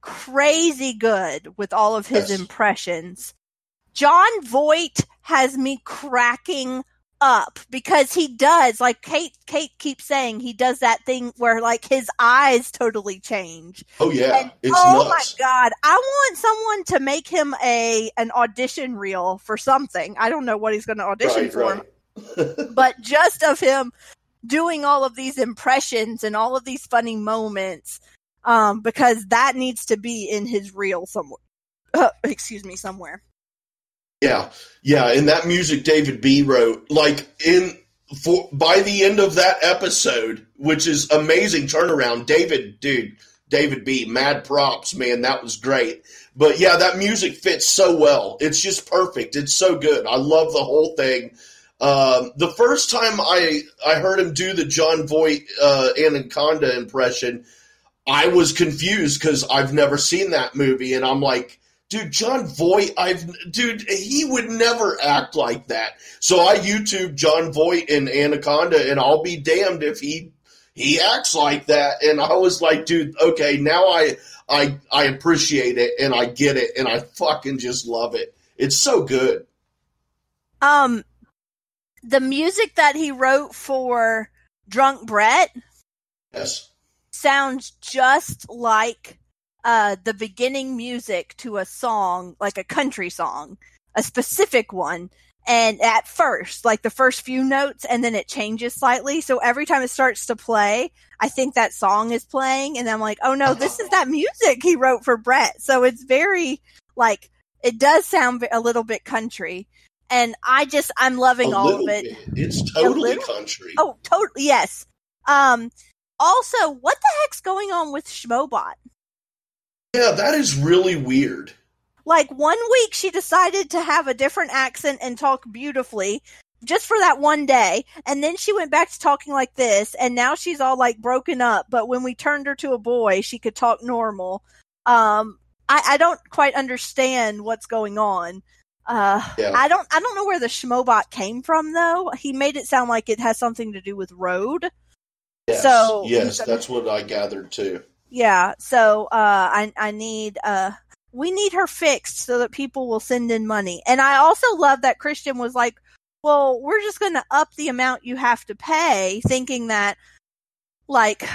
crazy good with all of his yes. impressions. Jon Voight has me cracking up because he does like Kate Kate keeps saying he does that thing where like his eyes totally change. Oh yeah. And, oh nuts. my god. I want someone to make him a an audition reel for something. I don't know what he's gonna audition right, for. Right. but just of him doing all of these impressions and all of these funny moments. Um, because that needs to be in his reel somewhere. Uh, excuse me, somewhere. Yeah, yeah, and that music David B wrote, like in for by the end of that episode, which is amazing turnaround. David, dude, David B, mad props, man, that was great. But yeah, that music fits so well. It's just perfect. It's so good. I love the whole thing. Um, the first time I I heard him do the Jon Voight uh, Anaconda impression, I was confused because I've never seen that movie, and I'm like dude, Jon Voight, I've, dude, he would never act like that. So I YouTube Jon Voight and Anaconda, and I'll be damned if he he acts like that. And I was like, dude, okay, now I I I appreciate it and I get it and I fucking just love it. It's so good. Um, the music that he wrote for Drunk Brett, yes, sounds just like uh, the beginning music to a song, like a country song, a specific one. And at first, like the first few notes, and then it changes slightly. So every time it starts to play, I think that song is playing, and I'm like, oh no, this is that music he wrote for Brett. So it's very like it does sound a little bit country, and I just I'm loving a all of it. Bit. It's totally country. Oh, totally yes. Um. Also, what the heck's going on with Schmobot? Yeah, that is really weird. Like one week she decided to have a different accent and talk beautifully just for that one day. And then she went back to talking like this. And now she's all like broken up. But when we turned her to a boy, she could talk normal. Um, I, I don't quite understand what's going on. Uh, Yeah. I don't I don't know where the Schmobot came from though. He made it sound like it has something to do with road. Yes, So- yes, that's what I gathered too. Yeah, so uh, I I need uh we need her fixed so that people will send in money. And I also love that Kristian was like, "Well, we're just going to up the amount you have to pay," thinking that like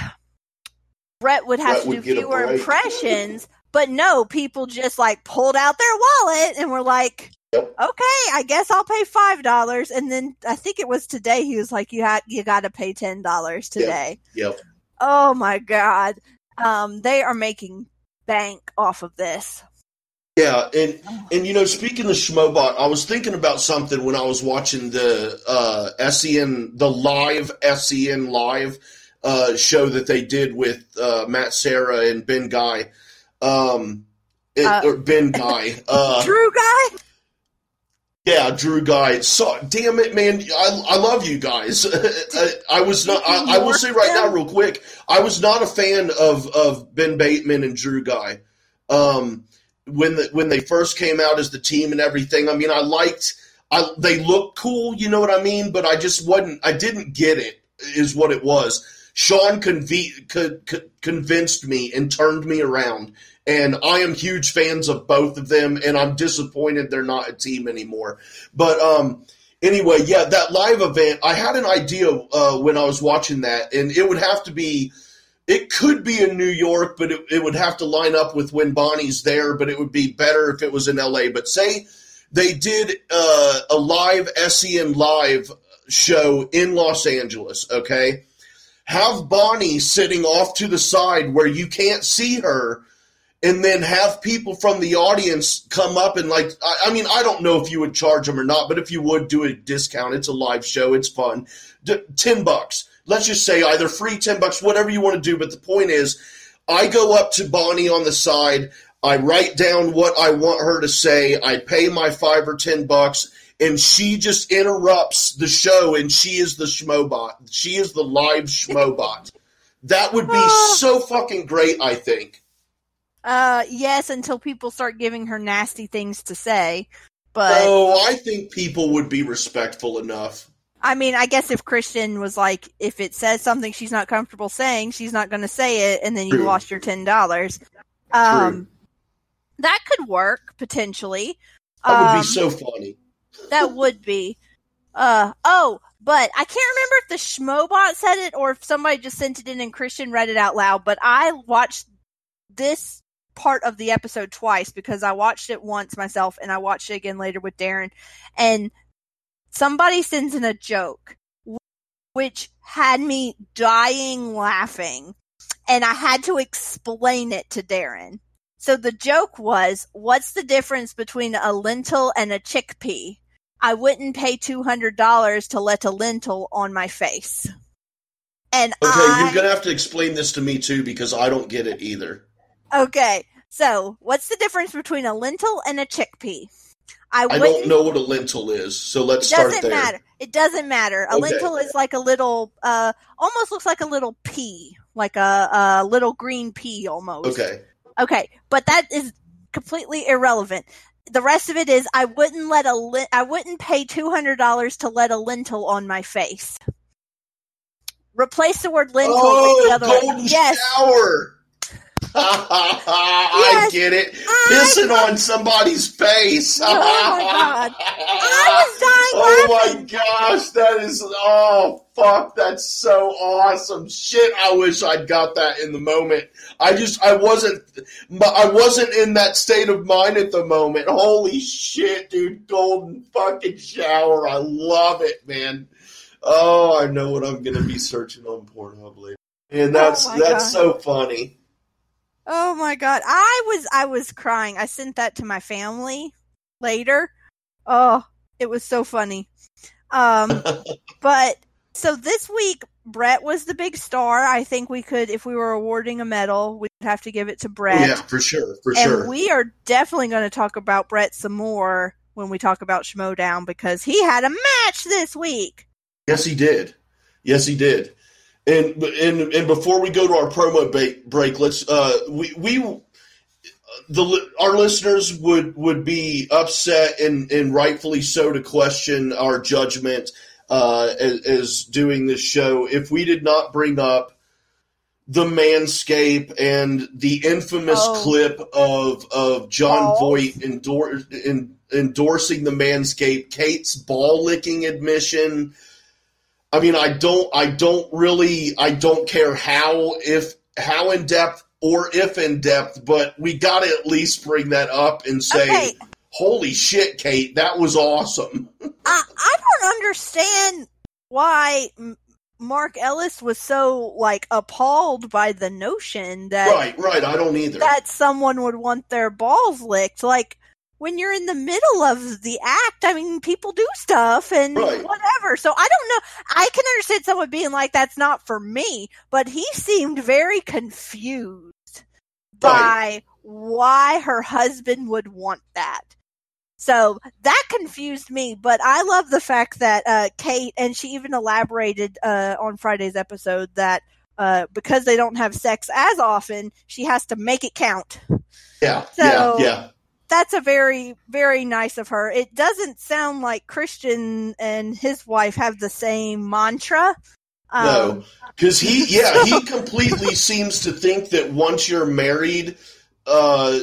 Brett would have Brett to would do fewer impressions. But no, people just like pulled out their wallet and were like, Yep. "Okay, I guess I'll pay five dollars." And then I think it was today he was like, "You had you got to pay ten dollars Yep. today." Yep. Oh my god. Um, they are making bank off of this. Yeah, and and you know, speaking of Schmobot, I was thinking about something when I was watching the uh, SEN, the live SEN live uh, show that they did with uh, Matt Sarah and Ben Guy, um, it- Uh, or Ben Guy. Uh, Drew guy? Yeah, Drew Guy. So, damn it, man! I, I love you guys. I, I was not. I, I will say right now, real quick, I was not a fan of of Ben Bateman and Drew Guy. Um, when the, when they first came out as the team and everything, I mean, I liked. I they looked cool, you know what I mean, but I just wasn't. I didn't get it. Is what it was. Sean co- co- convinced me and turned me around and I am huge fans of both of them, and I'm disappointed they're not a team anymore. But um, anyway, yeah, that live event, I had an idea uh, when I was watching that, and it would have to be, it could be in New York, but it, it would have to line up with when Bonnie's there, but it would be better if it was in LA. But say they did uh, a live SEN live show in Los Angeles, okay? Have Bonnie sitting off to the side where you can't see her and then have people from the audience come up and like I, I mean i don't know if you would charge them or not but if you would do a discount. It's a live show. It's fun. D- 10 bucks. Let's just say either free 10 bucks whatever you want to do but the point is i go up to bonnie on the side. I write down what i want her to say. I pay my 5 or 10 bucks and she just interrupts the show and she is the schmobot. She is the live schmobot. That would be so fucking great i think Uh, yes, until people start giving her nasty things to say. But Oh, I think people would be respectful enough. I mean, I guess if Kristian was like, if it says something she's not comfortable saying, she's not going to say it, and then you True. lost your ten dollars. Um, that could work potentially. That would Um, be so funny. That would be. Uh oh, but I can't remember if the Schmobot said it or if somebody just sent it in and Kristian read it out loud. But I watched this part of the episode twice because I watched it once myself and I watched it again later with Darren. And somebody sends in a joke, which had me dying laughing, and I had to explain it to Darren. So the joke was, what's the difference between a lentil and a chickpea? I wouldn't pay two hundred dollars to let a lentil on my face. And Okay, I, you're gonna have to explain this to me too because I don't get it either. Okay. So what's the difference between a lentil and a chickpea? I I don't know what a lentil is, so let's start there. It doesn't matter. It doesn't matter. A Okay. lentil is like a little, uh, almost looks like a little pea, like a, a little green pea almost. Okay. Okay, but that is completely irrelevant. The rest of it is I wouldn't let a li- I wouldn't pay two hundred dollars to let a lentil on my face. Replace the word lentil with the Oh, other golden Yes, shower. I Yes. get it. I- Pissing on somebody's face. Oh my God. I was dying Oh my gosh, that is oh fuck, that's so awesome. Shit, I wish I'd got that in the moment. I just I wasn't I wasn't in that state of mind at the moment. Holy shit, dude, golden fucking shower. I love it, man. Oh, I know what I'm gonna be searching on Pornhub later. And oh, that's Oh that's God. so funny. Oh my god, I was I was crying. I sent that to my family later. Oh, it was so funny. Um, but so this week Brett was the big star. I think we could, if we were awarding a medal, we'd have to give it to Brett. Yeah, for sure, for and sure. we are definitely going to talk about Brett some more when we talk about Schmoedown because he had a match this week. Yes, he did. Yes, he did. And and and before we go to our promo ba- break, let's uh we we the our listeners would would be upset and and rightfully so to question our judgment uh, as, as doing this show if we did not bring up the manscape and the infamous oh. clip of of Jon oh. Voight endor- in, endorsing the manscape, Kate's ball licking admission. I mean, I don't, I don't really, I don't care how if how in depth or if in depth, but we got to at least bring that up and say, okay. "Holy shit, Kate, that was awesome." I, I don't understand why Mark Ellis was so like appalled by the notion that right, right. I don't either. That someone would want their balls licked, like when you're in the middle of the act, I mean, people do stuff and right. whatever. So I don't know. I can understand someone being like, that's not for me, but he seemed very confused right. by why her husband would want that. So that confused me, but I love the fact that uh, Kate, and she even elaborated uh, on Friday's episode that uh, because they don't have sex as often, she has to make it count. Yeah, so, yeah, yeah that's a very very nice of her. It doesn't sound like Kristian and his wife have the same mantra. Um, no, because he yeah he completely seems to think that once you're married, uh,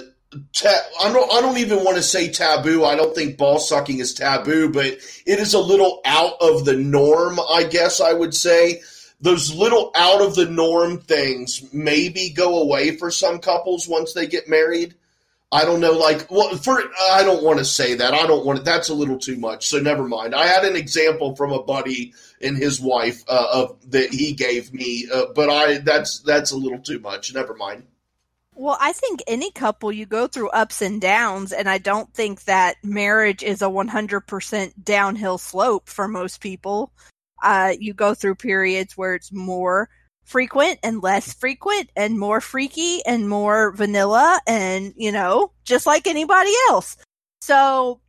ta- I don't I don't even want to say taboo. I don't think ball sucking is taboo, but it is a little out of the norm. I guess I would say those little out of the norm things maybe go away for some couples once they get married. I don't know, like, well, for I don't want to say that. I don't want to. That's a little too much. So never mind. I had an example from a buddy and his wife uh, of that he gave me, uh, but I that's that's a little too much. Never mind. Well, I think any couple you go through ups and downs, and I don't think that marriage is a 100% downhill slope for most people. Uh, you go through periods where it's more frequent and less frequent and more freaky and more vanilla and, you know, just like anybody else. So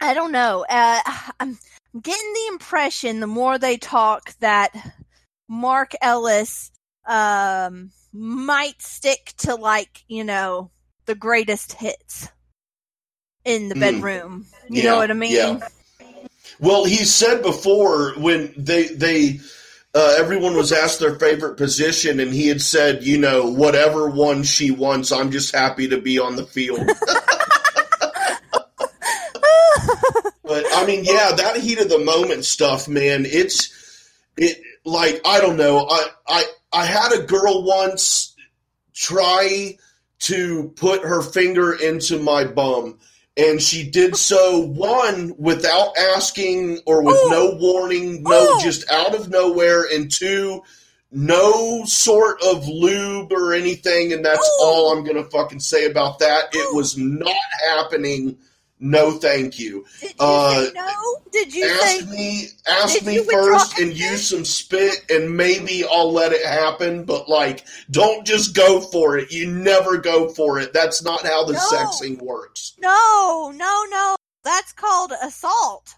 I don't know. Uh, I'm getting the impression the more they talk that Mark Ellis um, might stick to like, you know, the greatest hits in the hmm. bedroom. Mm. You yeah, know what I mean? Yeah. Well, he said before when they they uh, everyone was asked their favorite position, and he had said, you know, whatever one she wants, I'm just happy to be on the field. but I mean, yeah, that heat of the moment stuff, man. It's it like I don't know. I I I had a girl once try to put her finger into my bum and she did so one without asking or with oh. no warning, no, oh. just out of nowhere, and two, no sort of lube or anything, and that's oh. all I'm gonna fucking say about that. It oh. was not happening no, thank you. Did you uh, say no? Did you ask say, me? Ask me first and use some spit, and maybe I'll let it happen. But like, don't just go for it. You never go for it. That's not how the no. sexing works. No, no, no. That's called assault.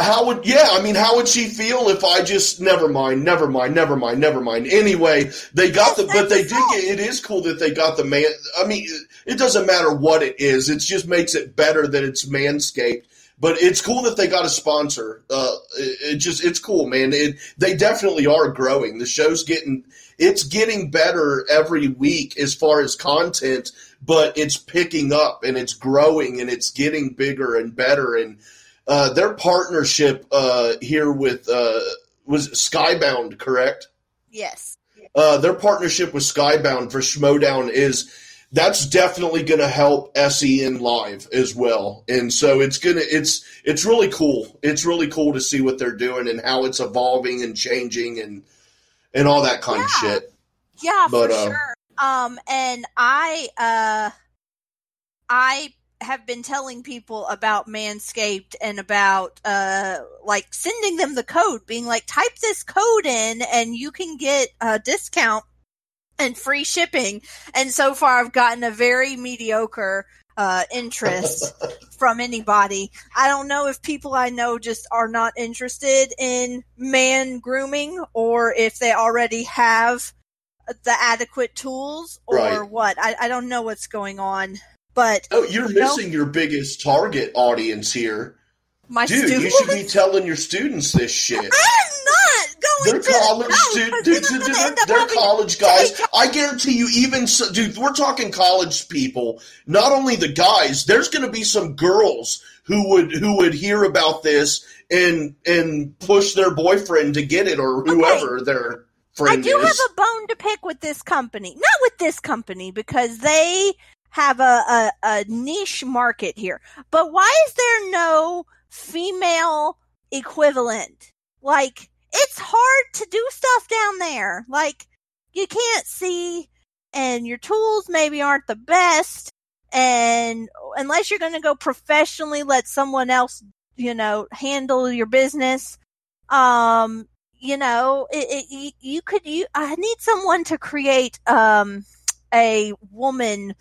How would yeah? I mean, how would she feel if I just never mind, never mind, never mind, never mind? Anyway, they got the but they did get. It is cool that they got the man. I mean, it doesn't matter what it is. It just makes it better that it's Manscaped. But it's cool that they got a sponsor. Uh, it, it just it's cool, man. It, they definitely are growing. The show's getting it's getting better every week as far as content, but it's picking up and it's growing and it's getting bigger and better and uh, their partnership uh, here with uh, was Skybound, correct? Yes. Uh, their partnership with Skybound for Schmoedown is that's definitely going to help SEN live as well, and so it's gonna it's it's really cool. It's really cool to see what they're doing and how it's evolving and changing and and all that kind yeah. of shit. Yeah, but, for uh, sure. Um, and I uh, I have been telling people about Manscaped and about uh like sending them the code, being like, type this code in and you can get a discount and free shipping. And so far I've gotten a very mediocre uh interest from anybody. I don't know if people I know just are not interested in man grooming or if they already have the adequate tools or Right. what. I, I don't know what's going on, but Oh, you're You know? missing your biggest target audience here. My Dude, students. you should be telling your students this shit. I'm not They're going to. college no, students. 'cause Dude, then I'm dude, gonna they're, up they're college guys. I guarantee you, even so, dude, we're talking college people. Not only the guys. There's going to be some girls who would who would hear about this and and push their boyfriend to get it or whoever their friend. I do is. have a bone to pick with this company. Not with this company because they have a, a, a niche market here. But why is there no female equivalent? Like, it's hard to do stuff down there. Like, you can't see, and your tools maybe aren't the best. And unless you're going to go professionally, let someone else, you know, handle your business. Um, you know, it, it, you, could. You, I need someone to create um a woman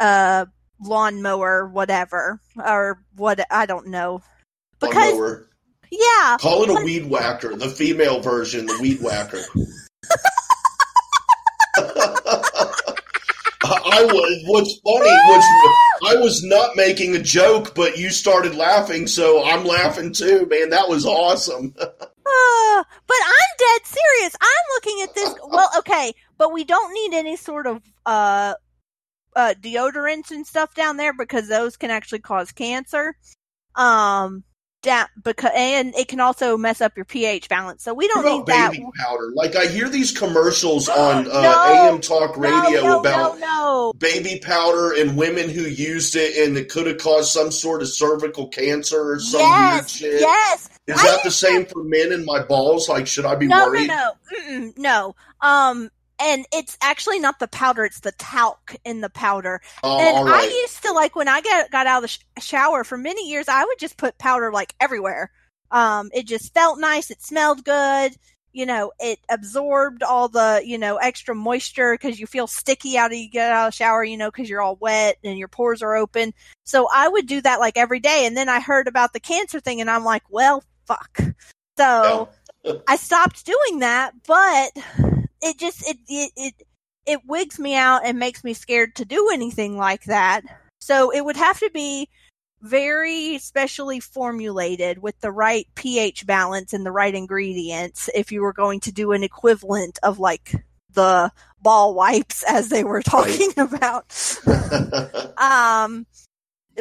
uh lawnmower, whatever, or what I don't know. Because yeah, Call it a weed whacker, the female version, the weed whacker. I was. What's funny I was not making a joke, but you started laughing, so I'm laughing too, man. That was awesome. Uh, but I'm dead serious. I'm looking at this. Well, okay, but we don't need any sort of uh, uh, deodorants and stuff down there because those can actually cause cancer. Um, down because and it can also mess up your pH balance. So we don't need that. baby powder? Like I hear these commercials on uh, No, AM Talk Radio no, no, about baby powder and women who used it and it could have caused some sort of cervical cancer or some weird Yes, shit. yes. Is I that the same for men and my balls? Like, should I be worried? no, no, Mm-mm, no. Um, and it's actually not the powder; it's the talc in the powder. Oh, and all I used to like when I got got out of the sh- shower for many years, I would just put powder like everywhere. Um, it just felt nice. It smelled good. You know, it absorbed all the you know extra moisture because you feel sticky out of you get out of the shower. You know, because you're all wet and your pores are open. So I would do that like every day. And then I heard about the cancer thing, and I'm like, well, fuck. So I stopped doing that, but it just it it it it wigs me out and makes me scared to do anything like that. So it would have to be very specially formulated with the right pH balance and the right ingredients if you were going to do an equivalent of like the ball wipes as they were talking about. Um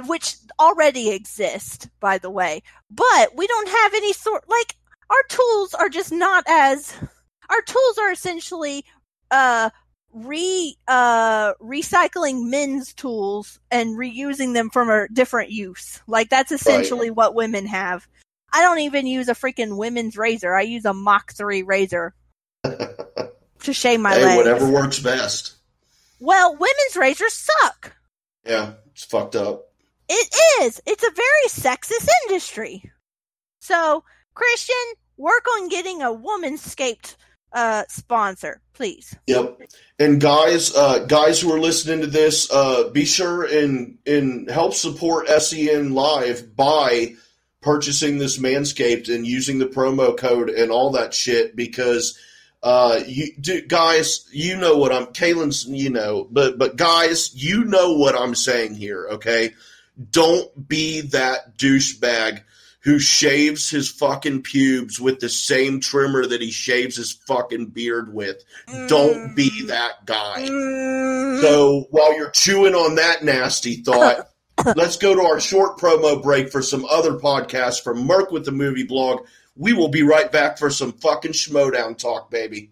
which already exist by the way. But we don't have any sort like our tools are just not as our tools are essentially uh re uh recycling men's tools and reusing them from a different use like that's essentially what women have i don't even use a freaking women's razor i use a mach 3 razor to shave my hey, legs whatever works best. well women's razors suck Yeah, it's fucked up. It is. It's a very sexist industry. So, Kristian, work on getting a woman-scaped uh, sponsor, please. Yep. And guys, uh, guys who are listening to this, uh, be sure and and help support SEN Live by purchasing this Manscaped and using the promo code and all that shit because uh you do guys you know what i'm Kalen's you know but but guys you know what i'm saying here okay don't be that douchebag who shaves his fucking pubes with the same trimmer that he shaves his fucking beard with don't be that guy Mm. so while you're chewing on that nasty thought, let's go to our short promo break for some other podcasts from Merc with the Movie Blog. We will be right back for some fucking Schmoedown talk, baby.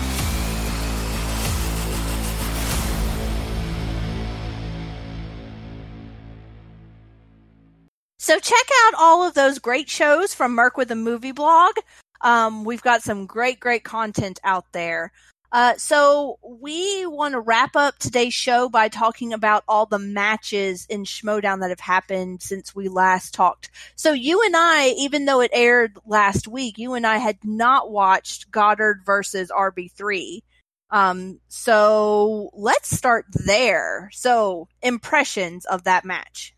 So check out all of those great shows from Merc with a Movie Blog. Um, we've got some great, great content out there. Uh, so we want to wrap up today's show by talking about all the matches in Schmoedown that have happened since we last talked. So you and I, even though it aired last week, you and I had not watched Goddard versus RB3. Um, so let's start there. So impressions of that match.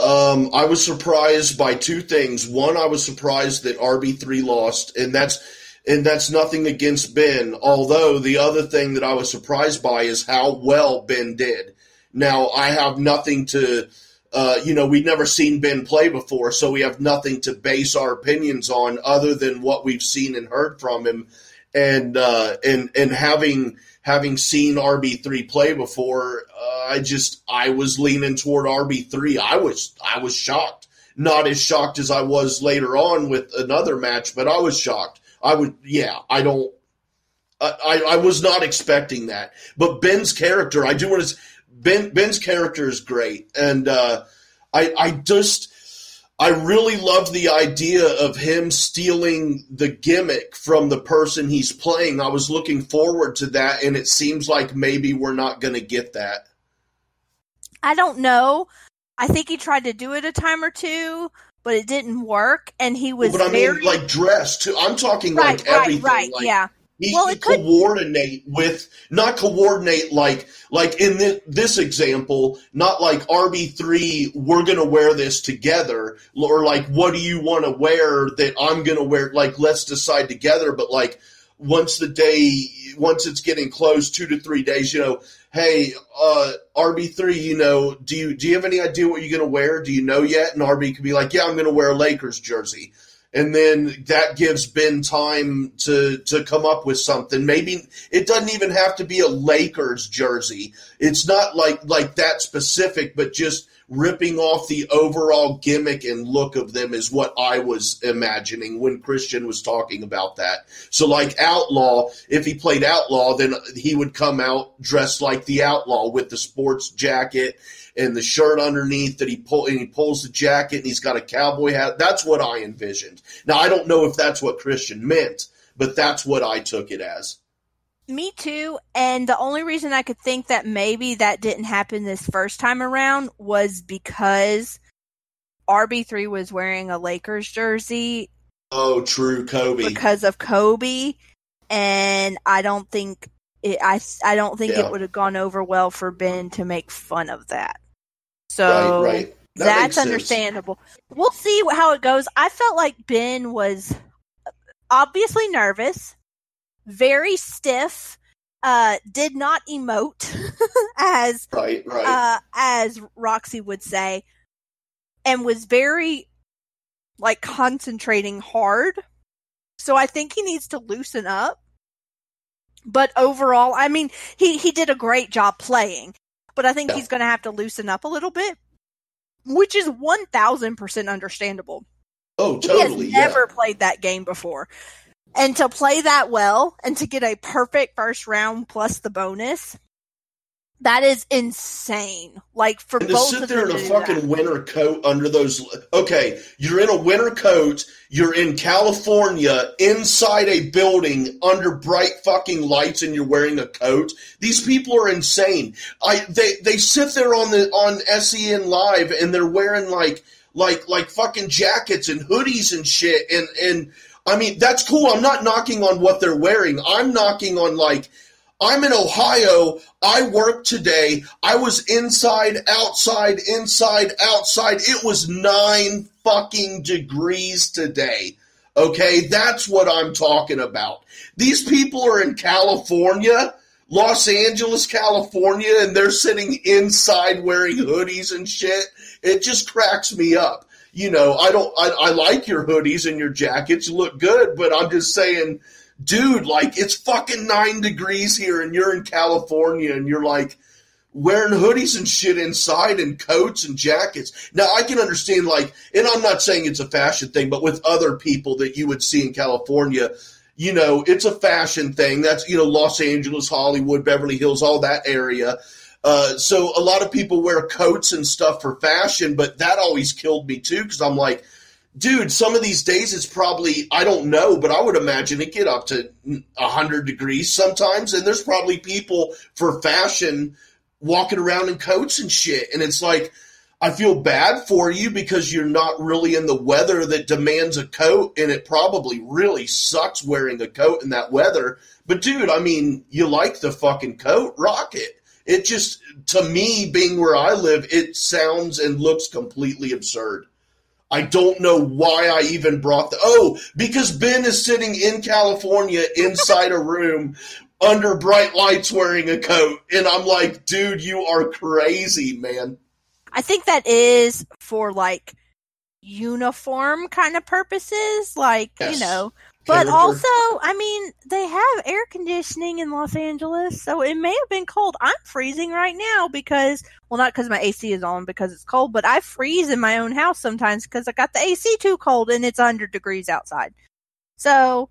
Um, I was surprised by two things. One, I was surprised that RB3 lost, and that's and that's nothing against Ben. Although the other thing that I was surprised by is how well Ben did. Now I have nothing to, uh, you know, we've never seen Ben play before, so we have nothing to base our opinions on other than what we've seen and heard from him, and uh, and and having having seen RB three play before, uh, I just I was leaning toward RB three. I was I was shocked. Not as shocked as I was later on with another match, but I was shocked. I would, yeah, I don't, I, I, was not expecting that. But Ben's character, I do want to, Ben, Ben's character is great. And, uh, I, I just, I really love the idea of him stealing the gimmick from the person he's playing. I was looking forward to that, and it seems like maybe we're not going to get that. I don't know. I think he tried to do it a time or two, but it didn't work, and he was. But I very... mean, like dressed too. I'm talking right, like right, everything. Right, like, yeah. He well, could coordinate with not coordinate like like in this, this example, not like RB three. We're gonna wear this together, or like what do you want to wear that I'm gonna wear? Like let's decide together. But like once the day, once it's getting close, two to three days, you know, hey, uh, RB3, you know, do you do you have any idea what you're going to wear? Do you know yet? And RB could be like, yeah, I'm going to wear a Lakers jersey. And then that gives Ben time to to come up with something. Maybe it doesn't even have to be a Lakers jersey. It's not like like that specific, but just ripping off the overall gimmick and look of them is what I was imagining when Kristian was talking about that. So, like Outlaw, if he played Outlaw, then he would come out dressed like the Outlaw with the sports jacket and the shirt underneath that he pull and he pulls the jacket and he's got a cowboy hat. That's what I envisioned. Now I don't know if that's what Kristian meant, but that's what I took it as. Me too. And the only reason I could think that maybe that didn't happen this first time around was because RB3 was wearing a Lakers jersey. Oh, true, Kobe. Because of Kobe. And I don't think it, I, I don't think yeah. it would have gone over well for Ben to make fun of that. So right, right. That that's understandable. We'll see how it goes. I felt like Ben was obviously nervous very stiff, uh, did not emote as right, right. Uh, as Roxy would say, and was very like concentrating hard. So I think he needs to loosen up. But overall, I mean, he he did a great job playing, but I think yeah. he's going to have to loosen up a little bit, which is one thousand percent understandable. Oh, totally. He has never yeah. played that game before. And to play that well and to get a perfect first round plus the bonus, that is insane. Like for and to sit there in a fucking that. winter coat under those. Okay, you're in a winter coat. You're in California inside a building under bright fucking lights, and you're wearing a coat. These people are insane. I they they sit there on the on SEN live and they're wearing like like like fucking jackets and hoodies and shit and and I mean, that's cool. I'm not knocking on what they're wearing. I'm knocking on like, I'm in Ohio. I worked today. I was inside, outside, inside, outside. It was nine fucking degrees today. Okay. That's what I'm talking about. These people are in California, Los Angeles, California, and they're sitting inside wearing hoodies and shit. It just cracks me up. You know, I don't, I, I like your hoodies and your jackets. You look good, but I'm just saying, dude, like it's fucking nine degrees here and you're in California and you're like wearing hoodies and shit inside and coats and jackets. Now I can understand like, and I'm not saying it's a fashion thing, but with other people that you would see in California, you know, it's a fashion thing. That's, you know, Los Angeles, Hollywood, Beverly Hills, all that area. Uh, so a lot of people wear coats and stuff for fashion, but that always killed me too because I'm like, dude, some of these days it's probably I don't know, but I would imagine it get up to hundred degrees sometimes, and there's probably people for fashion walking around in coats and shit, and it's like. I feel bad for you because you're not really in the weather that demands a coat, and it probably really sucks wearing a coat in that weather. But dude, I mean, you like the fucking coat, rock it. It just, to me, being where I live, it sounds and looks completely absurd. I don't know why I even brought the. Oh, because Ben is sitting in California inside a room under bright lights wearing a coat. And I'm like, dude, you are crazy, man. I think that is for like uniform kind of purposes. Like, yes. you know, but character. also, I mean, they have air conditioning in Los Angeles, so it may have been cold. I'm freezing right now because, well, not because my AC is on because it's cold, but I freeze in my own house sometimes because I got the AC too cold and it's 100 degrees outside. So,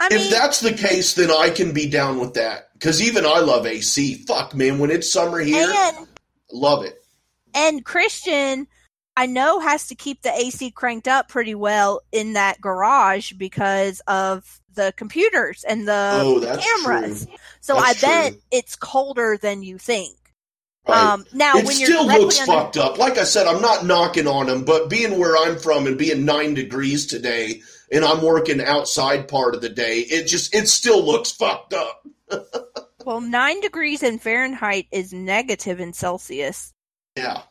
I if mean, that's the case, then I can be down with that because even I love AC. Fuck, man, when it's summer here, and, love it. And Christian I know has to keep the AC cranked up pretty well in that garage because of the computers and the oh, cameras. True. So that's I bet it's colder than you think. Right. Um, now, it when still you're looks under- fucked up. Like I said, I'm not knocking on them, but being where I'm from and being nine degrees today, and I'm working outside part of the day, it just it still looks fucked up. well, nine degrees in Fahrenheit is negative in Celsius. Yeah,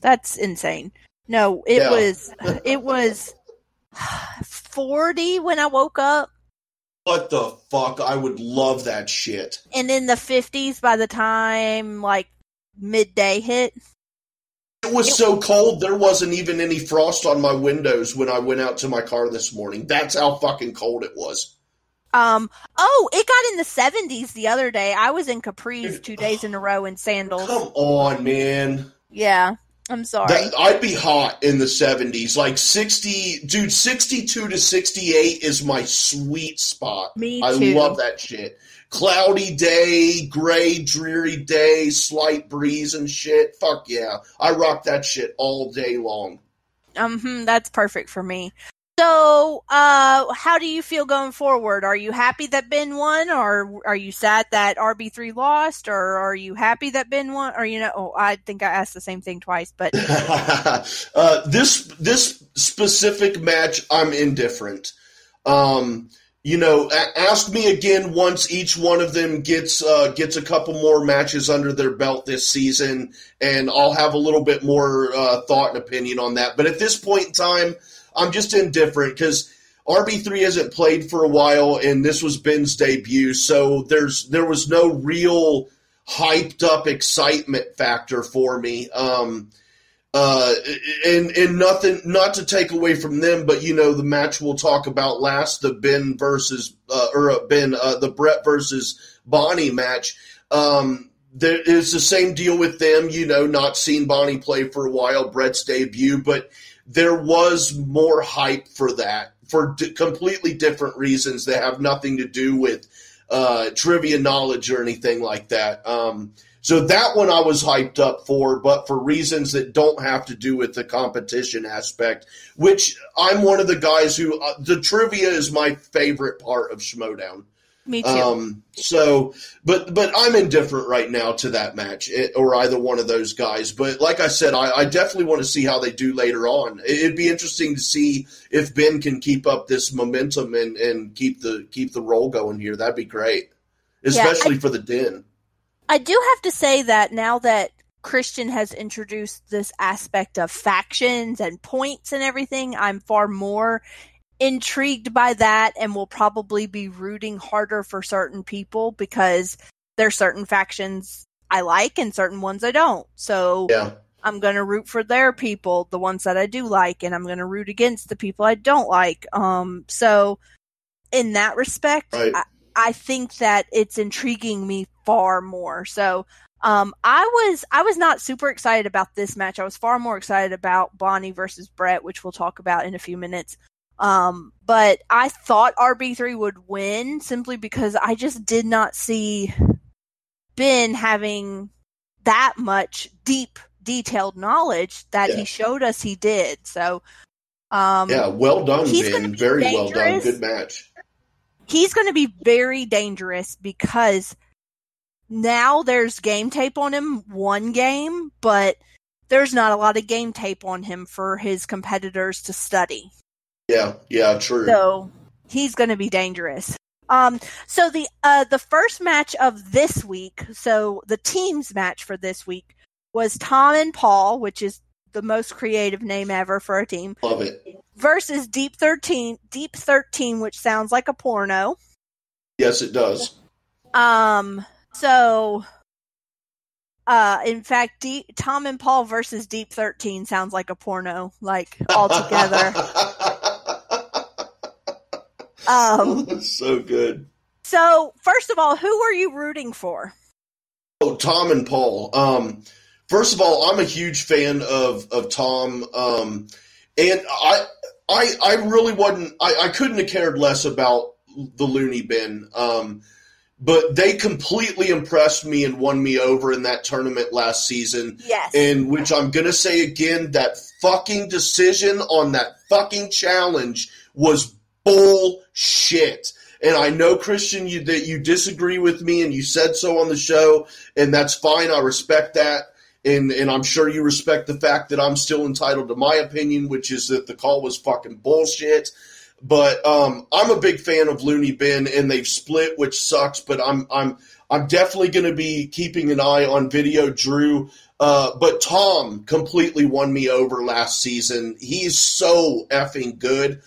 that's insane. No, it Yeah. was it was 40 when I woke up what the fuck? I would love that shit. and in the 50s by the time like midday hit. It was so cold, there wasn't even any frost on my windows when I went out to my car this morning. That's how fucking cold it was. Um oh, it got in the 70s the other day. I was in capris 2 days in a row in sandals. Come on, man. Yeah. I'm sorry. That, I'd be hot in the 70s. Like 60, dude, 62 to 68 is my sweet spot. Me too. I love that shit. Cloudy day, gray, dreary day, slight breeze and shit. Fuck yeah. I rock that shit all day long. Um, hmm, that's perfect for me. So, uh, how do you feel going forward? Are you happy that Ben won, or are you sad that RB three lost, or are you happy that Ben won? Or you know, oh, I think I asked the same thing twice, but uh, this this specific match, I'm indifferent. Um, you know, ask me again once each one of them gets uh, gets a couple more matches under their belt this season, and I'll have a little bit more uh, thought and opinion on that. But at this point in time, I'm just indifferent because RB3 hasn't played for a while, and this was Ben's debut, so there's there was no real hyped up excitement factor for me. Um, uh, and and nothing, not to take away from them, but you know the match we'll talk about last, the Ben versus uh, or uh, Ben, uh, the Brett versus Bonnie match. Um, the same deal with them, you know, not seen Bonnie play for a while, Brett's debut, but there was more hype for that for d- completely different reasons that have nothing to do with uh, trivia knowledge or anything like that. Um, so that one I was hyped up for, but for reasons that don't have to do with the competition aspect, which I'm one of the guys who uh, the trivia is my favorite part of Schmoedown. Me too. Um, so, but but I'm indifferent right now to that match it, or either one of those guys. But like I said, I, I definitely want to see how they do later on. It- It'd be interesting to see if Ben can keep up this momentum and, and keep the keep the roll going here. That'd be great, especially for the Den. I do have to say that now that Kristian has introduced this aspect of factions and points and everything, I'm far more intrigued by that and will probably be rooting harder for certain people because there's certain factions I like and certain ones I don't. So Yeah. I'm going to root for their people, the ones that I do like, and I'm going to root against the people I don't like. Um, so in that respect, Right. I, I think that it's intriguing me far more. So, um, I was I was not super excited about this match. I was far more excited about Bonnie versus Brett, which we'll talk about in a few minutes. Um, but I thought RB3 would win simply because I just did not see Ben having that much deep, detailed knowledge that Yeah. he showed us he did. So, um, Yeah, well done, Ben. be Very well done. dangerous. Good match. he's going to be very dangerous because now there's game tape on him one game, but there's not a lot of game tape on him for his competitors to study. Yeah, yeah, true. So he's going to be dangerous. Um, so the uh, the first match of this week, so the teams match for this week was Tom and Paul, which is the most creative name ever for a team, Love it. versus Deep Thirteen, Deep Thirteen, which sounds like a porno. Yes, it does. Um, so, uh, in fact, Deep, Tom and Paul versus Deep 13 sounds like a porno, like all together. um, so good. so first of all, who are you rooting for? Oh, Tom and Paul. Um, first of all, I'm a huge fan of of Tom, um, and I I I really wasn't. I, I couldn't have cared less about the Looney Bin. Um, but they completely impressed me and won me over in that tournament last season. Yes. In which I'm gonna say again that fucking decision on that fucking challenge was bullshit. And I know Kristian you, that you disagree with me, and you said so on the show, and that's fine. I respect that, and and I'm sure you respect the fact that I'm still entitled to my opinion, which is that the call was fucking bullshit. But um, I'm a big fan of Looney Bin, and they've split, which sucks. But I'm I'm I'm definitely going to be keeping an eye on Video Drew. Uh, but Tom completely won me over last season. He's so effing good,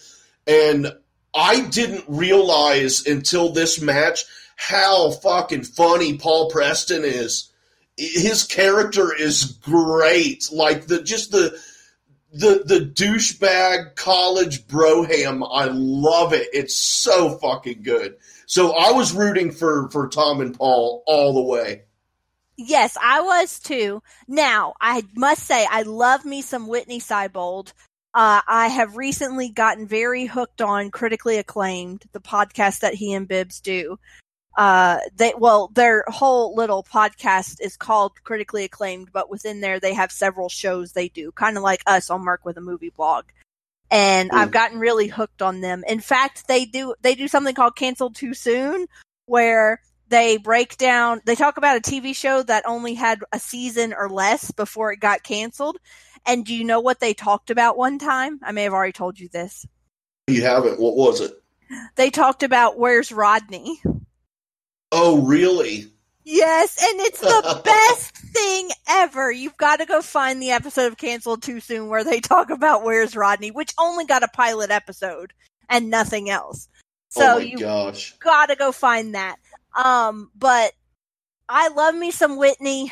and I didn't realize until this match how fucking funny Paul Preston is. His character is great. Like the just the the the douchebag college broham. I love it. It's so fucking good. So I was rooting for for Tom and Paul all the way. Yes, I was too. Now, I must say, I love me some Whitney Seibold. Uh, I have recently gotten very hooked on critically acclaimed, the podcast that he and Bibbs do. Uh, they, well, their whole little podcast is called critically acclaimed, but within there they have several shows they do, kind of like us on Merc with a movie blog. And I've Mm. gotten really hooked on them. In fact, they do, they do something called canceled too soon where they break down, they talk about a TV show that only had a season or less before it got canceled. And do you know what they talked about one time? I may have already told you this. You haven't. What was it? They talked about where's Rodney. Oh, really? Yes, and it's the best thing ever. You've got to go find the episode of Canceled Too Soon where they talk about Where's Rodney, which only got a pilot episode and nothing else. So oh my you gosh. gotta go find that. Um, but I love me some Whitney.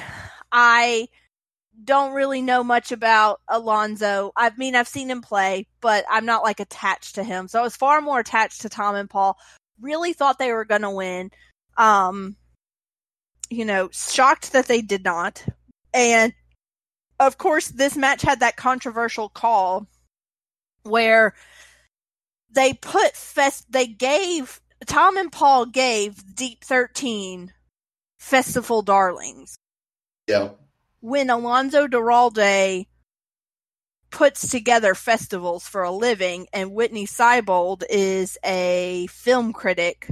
I don't really know much about Alonso. I mean, I've seen him play, but I'm not like attached to him. So I was far more attached to Tom and Paul. Really thought they were gonna win. Um, you know, shocked that they did not. And of course, this match had that controversial call where they put fest, they gave, Tom and Paul gave Deep 13 Festival Darlings Yeah. When Alonso Duralde puts together festivals for a living and Whitney Seibold is a film critic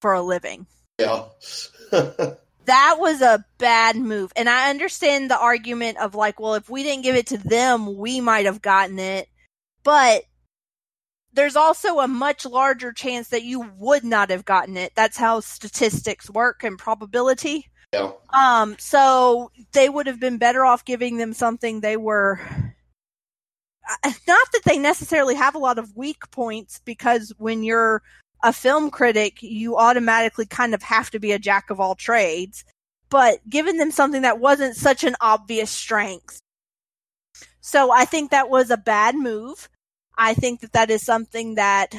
for a living. Yeah. that was a bad move. And I understand the argument of like, well, if we didn't give it to them, we might have gotten it. But there's also a much larger chance that you would not have gotten it. That's how statistics work and probability. Um, so they would have been better off giving them something they were uh, not that they necessarily have a lot of weak points because when you're a film critic, you automatically kind of have to be a jack of all trades, but giving them something that wasn't such an obvious strength So I think that was a bad move. I think that that is something that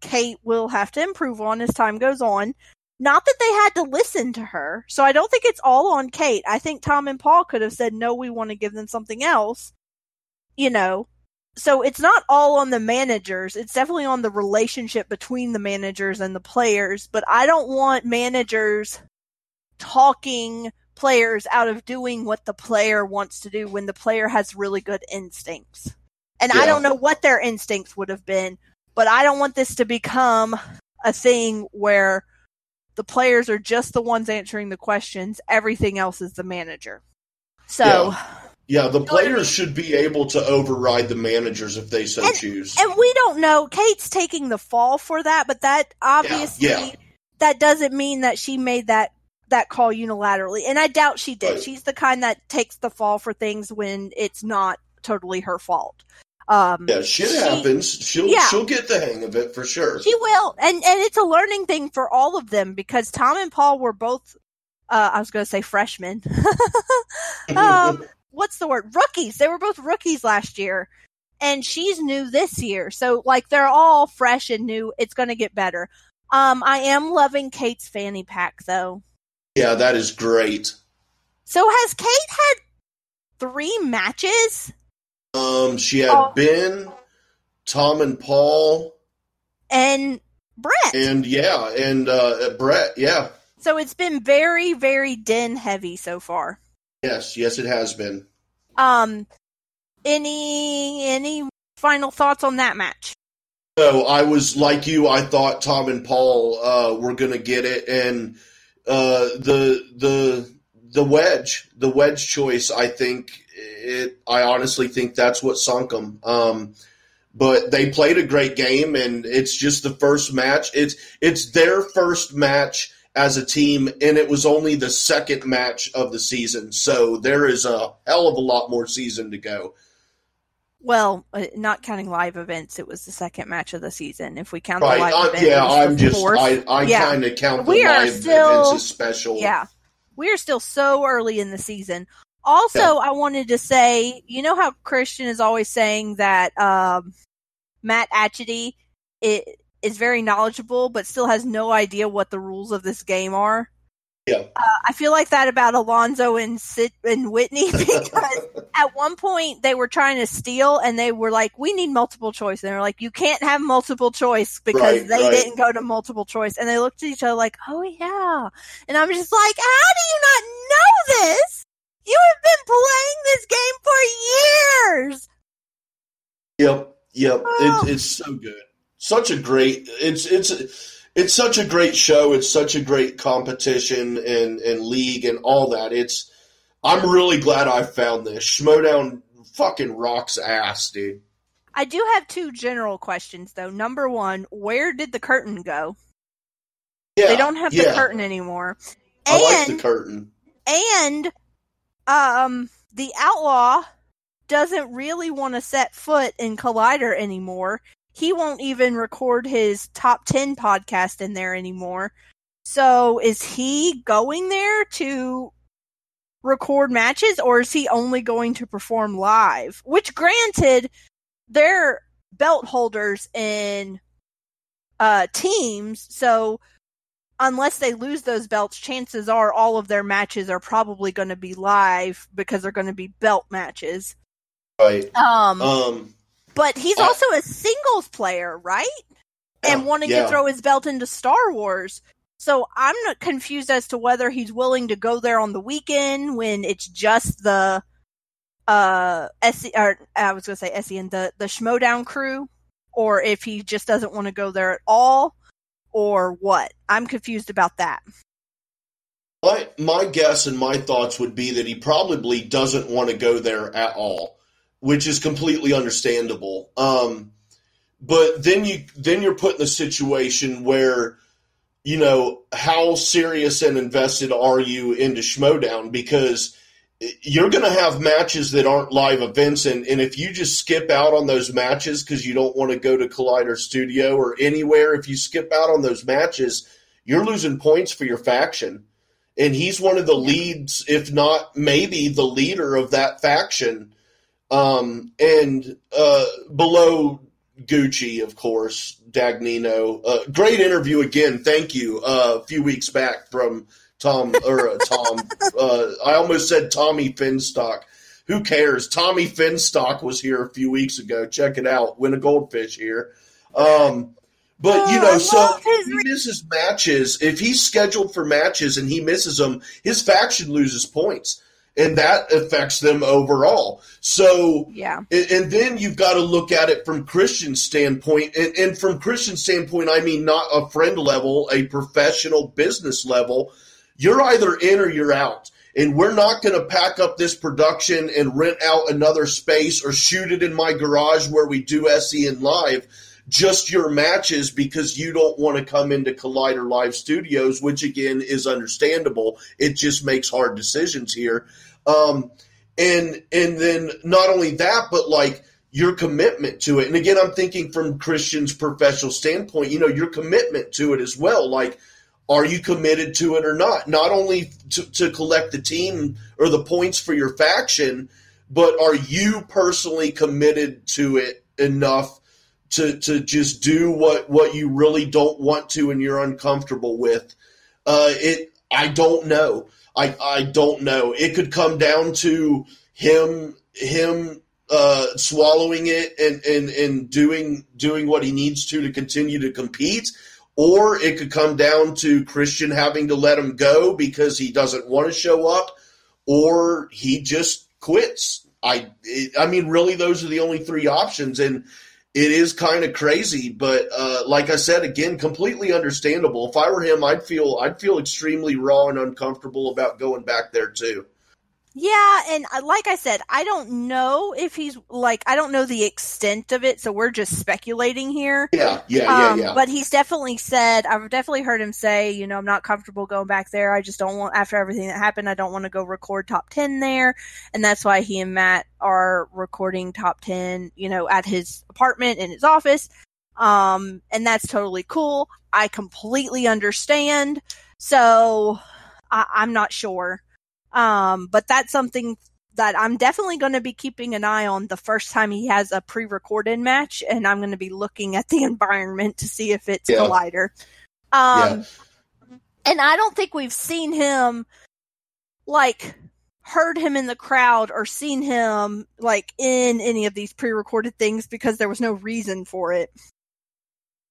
Kate will have to improve on as time goes on. Not that they had to listen to her. So I don't think it's all on Kate. I think Tom and Paul could have said, no, we want to give them something else. You know, so it's not all on the managers. It's definitely on the relationship between the managers and the players. But I don't want managers talking players out of doing what the player wants to do when the player has really good instincts. And yeah. I don't know what their instincts would have been, but I don't want this to become a thing where the players are just the ones answering the questions. Everything else is the manager. So. Yeah. Yeah, the players should be able to override the managers if they so and, choose. And we don't know. Kate's taking the fall for that, but that obviously yeah, yeah. that doesn't mean that she made that that call unilaterally. And I doubt she did. Right. She's the kind that takes the fall for things when it's not totally her fault. Um, yeah, shit she, happens. She'll yeah. she'll get the hang of it for sure. She will, and and it's a learning thing for all of them because Tom and Paul were both. Uh, I was going to say freshmen. um, what's the word? Rookies. They were both rookies last year, and she's new this year. So like they're all fresh and new. It's going to get better. Um, I am loving Kate's fanny pack though. Yeah, that is great. So has Kate had three matches? Um, she had Oh. Ben, Tom, and Paul, and Brett. and yeah, and uh, Brett. Yeah, so it's been very, very den heavy so far. yes, yes, it has been. Um, any any final thoughts on that match? So I was like you. I thought Tom and Paul uh, were going to get it, and uh, the the the wedge, the wedge choice. I think it. I honestly think that's what sunk them. Um, but they played a great game, and it's just the first match. It's it's their first match as a team, and it was only the second match of the season. So there is a hell of a lot more season to go. Well, uh, not counting live events, it was the second match of the season. If we count Right? the live Uh, event, yeah, I'm just fourth. I I Yeah. kind of count the We are live still- events as special. Yeah. We are still so early in the season. Also, I wanted to say, you know how Kristian is always saying that um, Matt Atchity is very knowledgeable, but still has no idea what the rules of this game are. Yeah. Uh, I feel like that about Alonso and Sid and Whitney because at one point they were trying to steal and they were like, "We need multiple choice," and they're like, "You can't have multiple choice because Right, they right. didn't go to multiple choice." And they looked at each other like, "Oh yeah," and I'm just like, "How do you not know this? You have been playing this game for years." Yep, yep. Oh. It, it's so good. Such a great. It's it's it's such a great show. It's such a great competition and and league and all that. It's. I'm really glad I found this. Schmoedown fucking rocks ass, dude. I do have two general questions though. Number one, where did the curtain go? Yeah, they don't have yeah. the curtain anymore. I like the curtain. and um the outlaw doesn't really want to set foot in collider anymore. He won't even record his top 10 podcast in there anymore. So is he going there to record matches or is he only going to perform live? Which granted they're belt holders in uh teams so unless they lose those belts, chances are all of their matches are probably going to be live because they're going to be belt matches. Right. Um, Um. but he's I- also a singles player, right? And yeah, wanting yeah. to throw his belt into Star Wars. So I'm not confused as to whether he's willing to go there on the weekend when it's just the uh SC, or I was going to say SEN the the Schmoedown crew or if he just doesn't want to go there at all or what. I'm confused about that. My my guess and my thoughts would be that he probably doesn't want to go there at all, which is completely understandable. Um, but then you then you're put in a situation where you know how serious and invested are you into Schmoedown because you're going to have matches that aren't live events and, and if you just skip out on those matches because you don't want to go to Collider Studio or anywhere if you skip out on those matches you're losing points for your faction and he's one of the leads, if not maybe the leader of that faction. Um, and uh, below Gucci, of course, Dagnino. Uh, great interview again. Thank you. Uh, a few weeks back from Tom or uh, Tom. Uh, I almost said Tommy Finstock. Who cares? Tommy Finstock was here a few weeks ago. Check it out. Win a goldfish here. Um, but you Oh, know, so his if he misses matches. If he's scheduled for matches and he misses them, his faction loses points, and that affects them overall. So Yeah. and, and then you've got to look at it from Kristian standpoint. And, and from Kristian standpoint, I mean not a friend level, a professional business level. You're either in or you're out. And we're not going to pack up this production and rent out another space or shoot it in my garage where we do SEN live. Just your matches because you don't want to come into Collider Live Studios, which again is understandable. It just makes hard decisions here. Um, and and then not only that, but like your commitment to it. And again, I'm thinking from Kristian's professional standpoint, you know, your commitment to it as well. Like, are you committed to it or not? Not only to, to collect the team or the points for your faction, but are you personally committed to it enough to to just do what what you really don't want to and you're uncomfortable with? Uh, it I don't know. I I don't know. It could come down to him him uh, swallowing it and, and and doing doing what he needs to to continue to compete, or it could come down to Kristian having to let him go because he doesn't want to show up, or he just quits. I it, I mean, really, those are the only three options, and it is kind of crazy. But uh, like I said, again, completely understandable. If I were him, I'd feel I'd feel extremely raw and uncomfortable about going back there too. Yeah, and uh, like I said, I don't know if he's like I don't know the extent of it, so we're just speculating here. Yeah, yeah, yeah, um, yeah. But he's definitely said I've definitely heard him say, you know, I'm not comfortable going back there. I just don't want after everything that happened, I don't want to go record top ten there, and that's why he and Matt are recording top ten, you know, at his apartment in his office. Um, and that's totally cool. I completely understand. So I, I'm not sure. Um, but that's something that I'm definitely going to be keeping an eye on the first time he has a pre-recorded match, and I'm going to be looking at the environment to see if it's Yeah. Collider. Um, and I don't think we've seen him like heard him in the crowd or seen him like in any of these pre-recorded things because there was no reason for it.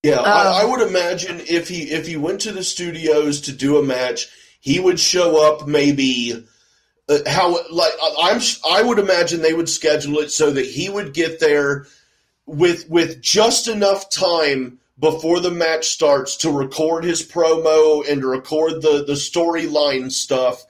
Yeah, I, I Um, would imagine if he if he went to the studios to do a match, he would show up maybe. Uh, how like I- I'm I would imagine they would schedule it so that he would get there with with just enough time before the match starts to record his promo and to record the the storyline stuff,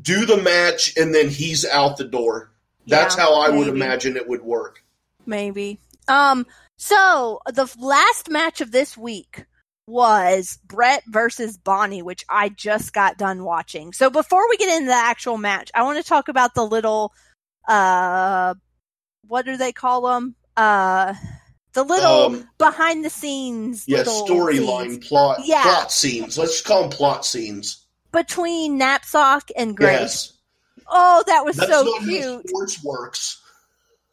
do the match, and then he's out the door. That's Yeah, how I would imagine it would work. maybe. Um, so the last match of this week was Brett versus Bonnie, which I just got done watching. So before we get into the actual match, I want to talk about the little, uh, what do they call them? Uh, the little Um, behind the scenes, Yeah, storyline plot Yeah. plot scenes. Let's just call them plot scenes. between Knapsack and Grace. Yes. Oh, that was That's so cute. sports works.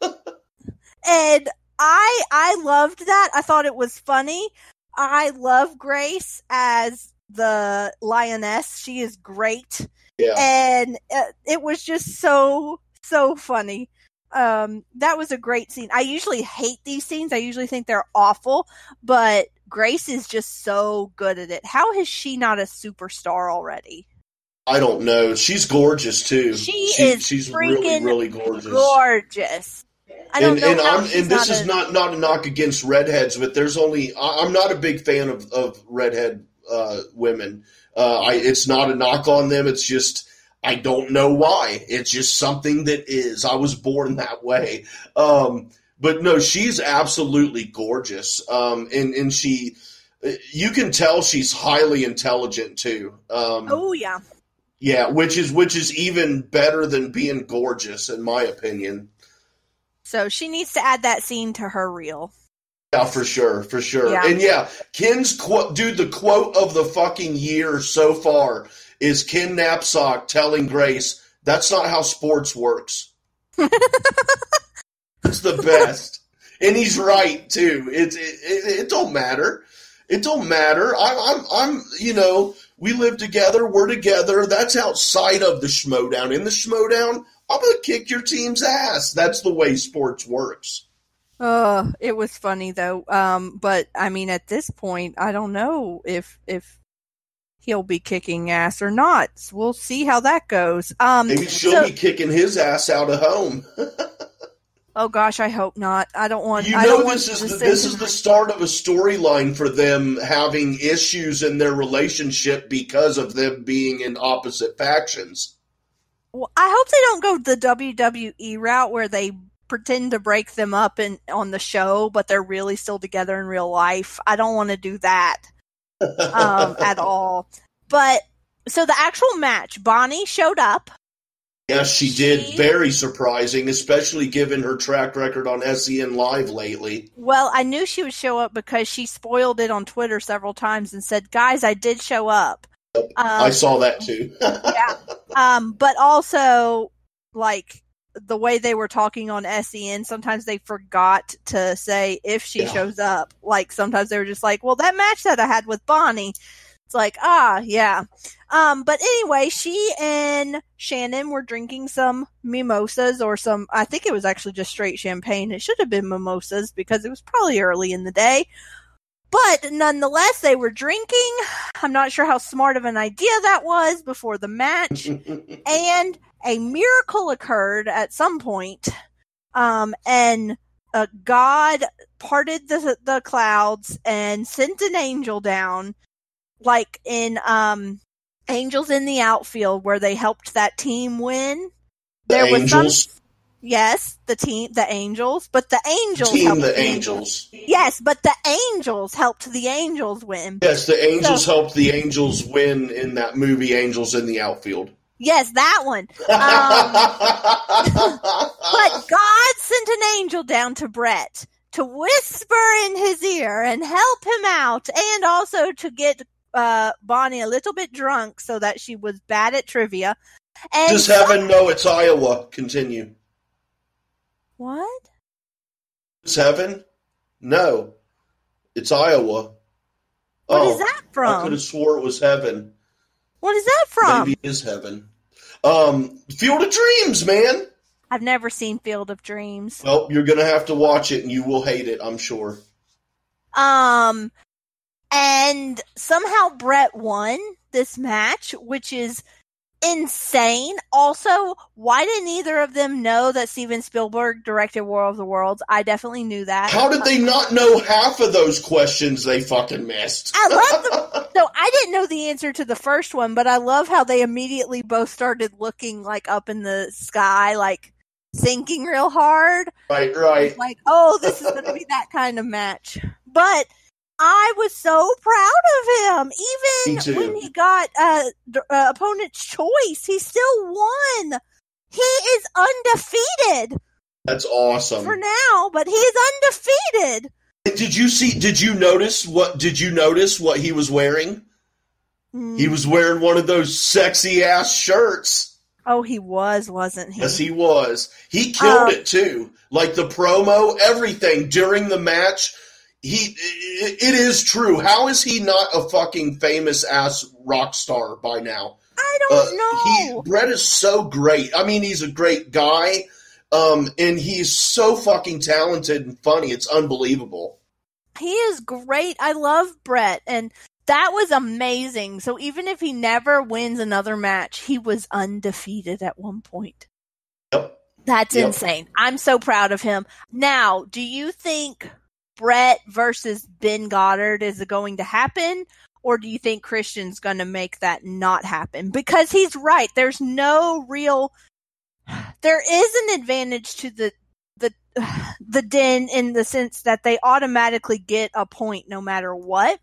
and I I loved that. I thought it was funny. I love Grace as the lioness. She is great, Yeah. and uh, it was just so so funny. Um, that was a great scene. I usually hate these scenes. I usually think they're awful, but Grace is just so good at it. How is she not a superstar already? I don't know. She's gorgeous too. She is she's really really gorgeous. Gorgeous. I don't and know and, I'm, and this not is a- not not a knock against redheads, but there's only I'm not a big fan of of redhead uh, women. Uh, I it's not a knock on them. It's just I don't know why. It's just something that is. I was born that way. Um, but no, she's absolutely gorgeous. Um, and and she, you can tell she's highly intelligent too. Um, Oh yeah. yeah, which is which is even better than being gorgeous, in my opinion. So she needs to add that scene to her reel. Yeah, for sure, for sure. Yeah. And yeah, Ken's quote, dude, the quote of the fucking year so far is Ken Knapsack telling Grace, "That's not how sports works." It's the best, and he's right too. It's it, it, it don't matter. It don't matter. I'm I'm I'm you know we live together. We're together. That's outside of the Schmoedown. In the Schmoedown, I'm gonna kick your team's ass. That's the way sports works. Uh, it was funny though. Um, but I mean, at this point, I don't know if if he'll be kicking ass or not. We'll see how that goes. Um, Maybe she'll so- be kicking his ass out of home. oh gosh, I hope not. I don't want. You I know, this is the, this is the start of a storyline for them having issues in their relationship because of them being in opposite factions. Well, I hope they don't go the WWE route where they pretend to break them up in on the show, but they're really still together in real life. I don't want to do that um, at all. But so the actual match, Bonnie showed up. Yes, she did. Very surprising, especially given her track record on SEN Live lately. Well, I knew she would show up because she spoiled it on Twitter several times and said, "Guys, I did show up." Um, I saw that too. yeah. Um, but also, like the way they were talking on SEN, sometimes they forgot to say if she Yeah. shows up. Like sometimes they were just like, "Well, that match that I had with Bonnie." It's like, ah, yeah. Um, but anyway, she and Shannon were drinking some mimosas or some, I think it was actually just straight champagne. It should have been mimosas because it was probably early in the day. But nonetheless, they were drinking. I'm not sure how smart of an idea that was before the match. and a miracle occurred at some point. Um, and uh, God parted the the clouds and sent an angel down, like in um, Angels in the Outfield, where they helped that team win. The There was some- Angels. Yes, the team, the Angels, but the Angels Team the Angels. Yes, but the Angels helped the Angels win. Yes, the Angels So- helped the Angels win in that movie Angels in the Outfield. Yes, that one. Um, But God sent an angel down to Brett to whisper in his ear and help him out, and also to get uh, Bonnie a little bit drunk so that she was bad at trivia. And Does heaven know it's Iowa? Continue. What? It's heaven? No. It's Iowa. What oh, is that from? I could have swore it was heaven. What is that from? Maybe it is heaven. Um, Field of Dreams, man. I've never seen Field of Dreams. Well, you're gonna have to watch it, and you will hate it. I'm sure. Um, and somehow Brett won this match, which is insane. Also, why didn't either of them know that Steven Spielberg directed War of the Worlds? I definitely knew that. How did they not know half of those questions they fucking missed? I love the. So I didn't know the answer to the first one, but I love how they immediately both started looking like up in the sky, like thinking real hard. right, right. Like, oh, this is going to be that kind of match. But I was so proud of him. Even when he got uh, uh, opponent's choice, he still won. He is undefeated That's awesome. for now, but he is undefeated. Did you see? Did you notice what? Did you notice what he was wearing? Mm. He was wearing one of those sexy ass shirts. Oh, he was, wasn't he? Yes, he was. He killed Uh, it too. Like the promo, everything during the match. He, it, is true. How is he not a fucking famous ass rock star by now? I Uh, don't know. he Brett is so great. I mean, he's a great guy, um, and he's so fucking talented and funny. It's unbelievable. He is great. I love Brett, and that was amazing. So even if he never wins another match, he was undefeated at one point. Yep. That's Yep. insane. I'm so proud of him. Now, do you think Brett versus Ben Goddard is it going to happen? Or do you think Kristian's going to make that not happen? Because he's right. There's no real. There is an advantage to the the the den in the sense that they automatically get a point no matter what.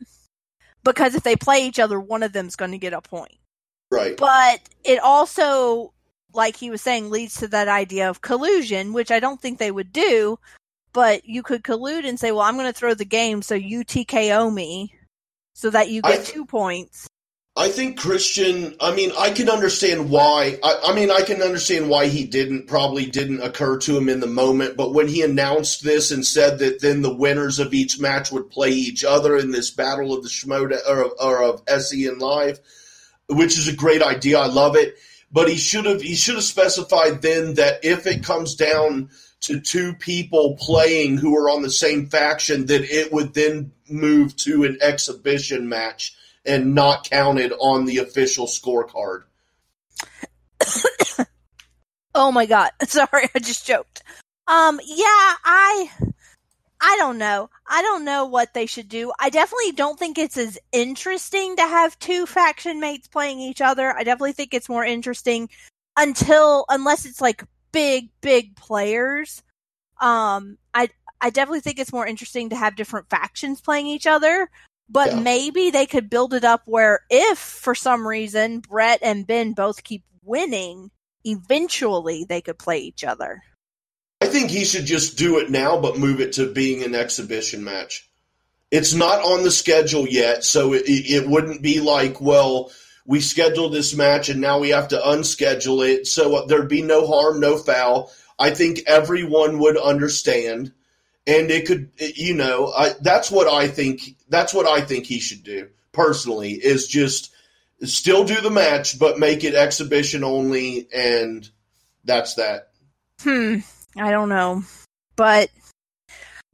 Because if they play each other, one of them's going to get a point Right. but it also like he was saying leads to that idea of collusion which i don't think they would do but you could collude and say well i'm going to throw the game so you tko me so that you get th- two points I think Kristian. I mean, I can understand why. I, I, mean, I can understand why he didn't probably didn't occur to him in the moment. But when he announced this and said that then the winners of each match would play each other in this battle of the Schmoda or, or of SEN Live, which is a great idea. I love it. But he should have he should have specified then that if it comes down to two people playing who are on the same faction, that it would then move to an exhibition match and not counted on the official scorecard. oh my god. Sorry, I just joked. Um yeah, I I don't know. I don't know what they should do. I definitely don't think it's as interesting to have two faction mates playing each other. I definitely think it's more interesting until unless it's like big big players. Um I I definitely think it's more interesting to have different factions playing each other but yeah. maybe they could build it up where if for some reason Brett and Ben both keep winning, eventually they could play each other. I think he should just do it now, but move it to being an exhibition match. It's not on the schedule yet, so it, it wouldn't be like, well, we scheduled this match and now we have to unschedule it. So there'd be no harm, no foul. I think everyone would understand. And it could you know I, that's what i think that's what i think he should do personally is just still do the match but make it exhibition only. And that's that. Hmm. I don't know. But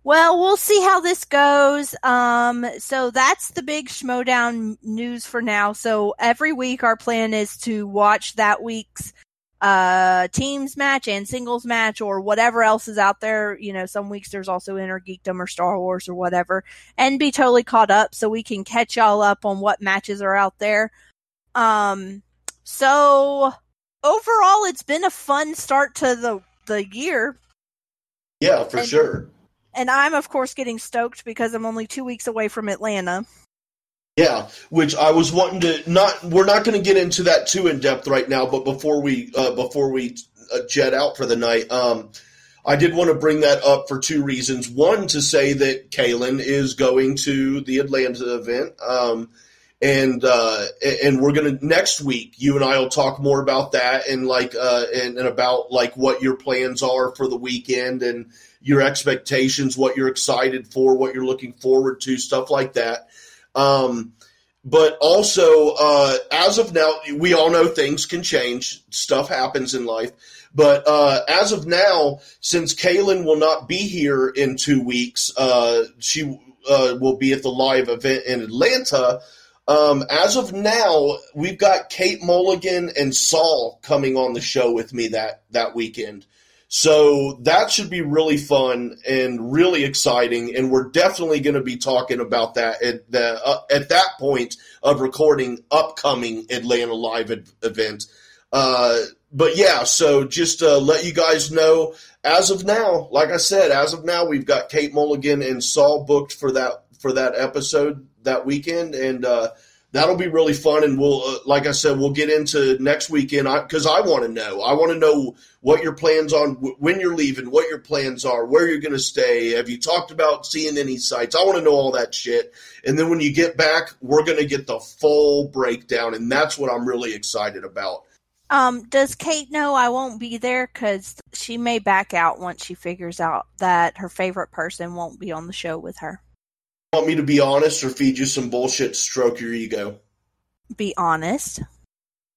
well we'll see how this goes um so that's the big schmoedown news for now so every week our plan is to watch that week's uh teams match and singles match or whatever else is out there. You know, some weeks there's also Inner Geekdom or Star Wars or whatever, and be totally caught up so we can catch y'all up on what matches are out there. Um, so overall, it's been a fun start to the the year. Yeah, for and, sure. And I'm of course getting stoked because I'm only two weeks away from Atlanta. Yeah, which I was wanting to not. We're not going to get into that too in depth right now, but before we uh, before we uh, jet out for the night, um, I did want to bring that up for two reasons. One, to say that Kalyn is going to the Atlanta event, um, and uh, and we're gonna next week. You and I will talk more about that and like uh, and, and about like what your plans are for the weekend and your expectations, what you're excited for, what you're looking forward to, stuff like that. Um, but also, uh, as of now, we all know things can change. Stuff happens in life. But uh, as of now, since Kalyn will not be here in two weeks, uh, she uh, will be at the live event in Atlanta. Um, as of now, we've got Kate Mulligan and Saul coming on the show with me that that weekend. So that should be really fun and really exciting, and we're definitely going to be talking about that at the uh, at that point of recording upcoming Atlanta Live ed- event. Uh, but yeah, so just to let you guys know, as of now, like I said, as of now, we've got Kate Mulligan and Saul booked for that for that episode that weekend, and uh, that'll be really fun. And we'll, uh, like I said, we'll get into next weekend because I, I want to know. I want to know what your plans on when you're leaving, what your plans are, where you're going to stay. Have you talked about seeing any sites? I want to know all that shit. And then when you get back, we're going to get the full breakdown, and that's what I'm really excited about. Um, does Kate know I won't be there? Because she may back out once she figures out that her favorite person won't be on the show with her want me to be honest or feed you some bullshit to stroke your ego? Be honest.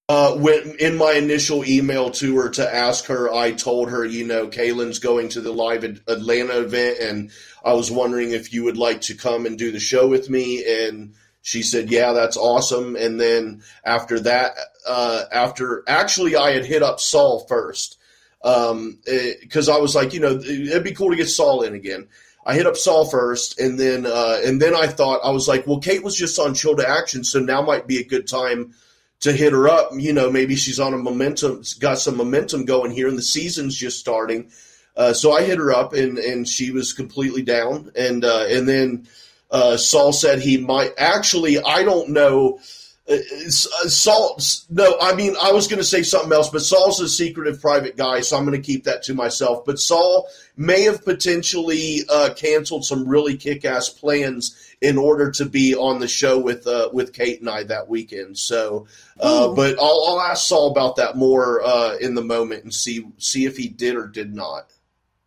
Uh, when in my initial email to her to ask her, I told her, you know, Kalyn's going to the live Atlanta event, and I was wondering if you would like to come and do the show with me. And she said, "Yeah, that's awesome." And then after that, uh, after actually, I had hit up Saul first because um, I was like, you know, it'd be cool to get Saul in again. I hit up Saul first, and then uh, and then I thought I was like, well, Kate was just on Chill to Action, so now might be a good time to hit her up. You know, maybe she's on a momentum, got some momentum going here, and the season's just starting. Uh, so I hit her up, and and she was completely down. And uh, and then uh, Saul said he might actually. I don't know. Uh, Saul, no, I mean, I was going to say something else, but Saul's a secretive private guy, so I'm going to keep that to myself. But Saul may have potentially uh, canceled some really kick ass plans in order to be on the show with uh, with Kate and I that weekend. So, uh, but I'll, I'll ask Saul about that more uh, in the moment and see see if he did or did not.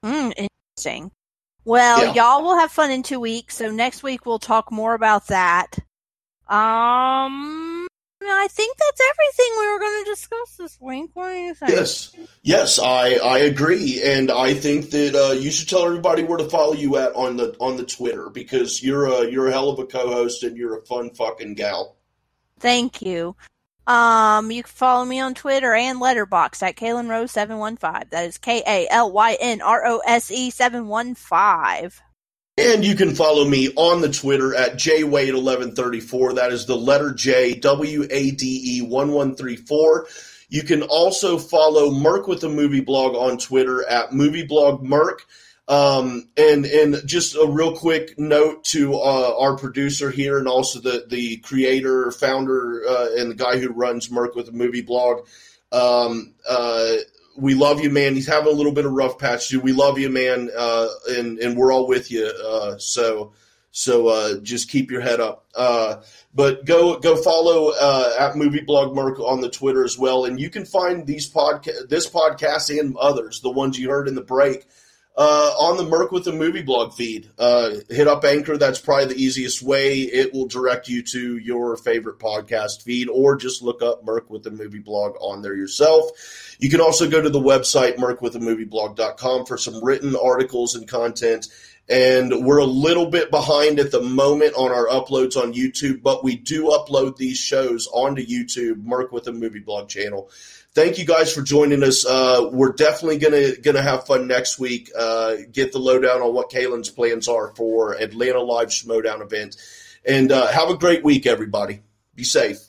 Mm, interesting. Well, yeah. y'all will have fun in two weeks. So next week we'll talk more about that. Um, I think that's everything we were going to discuss this week. What do you think? Yes, yes, I I agree, and I think that uh, you should tell everybody where to follow you at on the on the Twitter because you're a you're a hell of a co-host and you're a fun fucking gal. Thank you. Um, you can follow me on Twitter and Letterboxd at Kalyn Rose seven one five. That is K A L Y N R O S E seven one five. And you can follow me on the Twitter at jwade1134. That is the letter J, W A D E 1134. You can also follow Merc with the Movie Blog on Twitter at MovieBlogMerc. Um, and and just a real quick note to uh, our producer here and also the the creator, founder, uh, and the guy who runs Merc with the Movie Blog. Um, uh, we love you, man. He's having a little bit of rough patch too. We love you, man, uh, and and we're all with you. Uh, so so uh, just keep your head up. Uh, but go go follow uh, at Movie Blog Merc on the Twitter as well, and you can find these podcast this podcast and others, the ones you heard in the break uh, on the Merc with the Movie Blog feed. Uh, hit up Anchor. That's probably the easiest way. It will direct you to your favorite podcast feed, or just look up Merc with the Movie Blog on there yourself. You can also go to the website mercwithamovieblog.com for some written articles and content. And we're a little bit behind at the moment on our uploads on YouTube, but we do upload these shows onto YouTube, Merc with the Movie Blog channel thank you guys for joining us. Uh, we're definitely gonna gonna have fun next week. Uh, get the lowdown on what Kalyn's plans are for Atlanta Live Schmoedown event, and uh, have a great week, everybody. Be safe.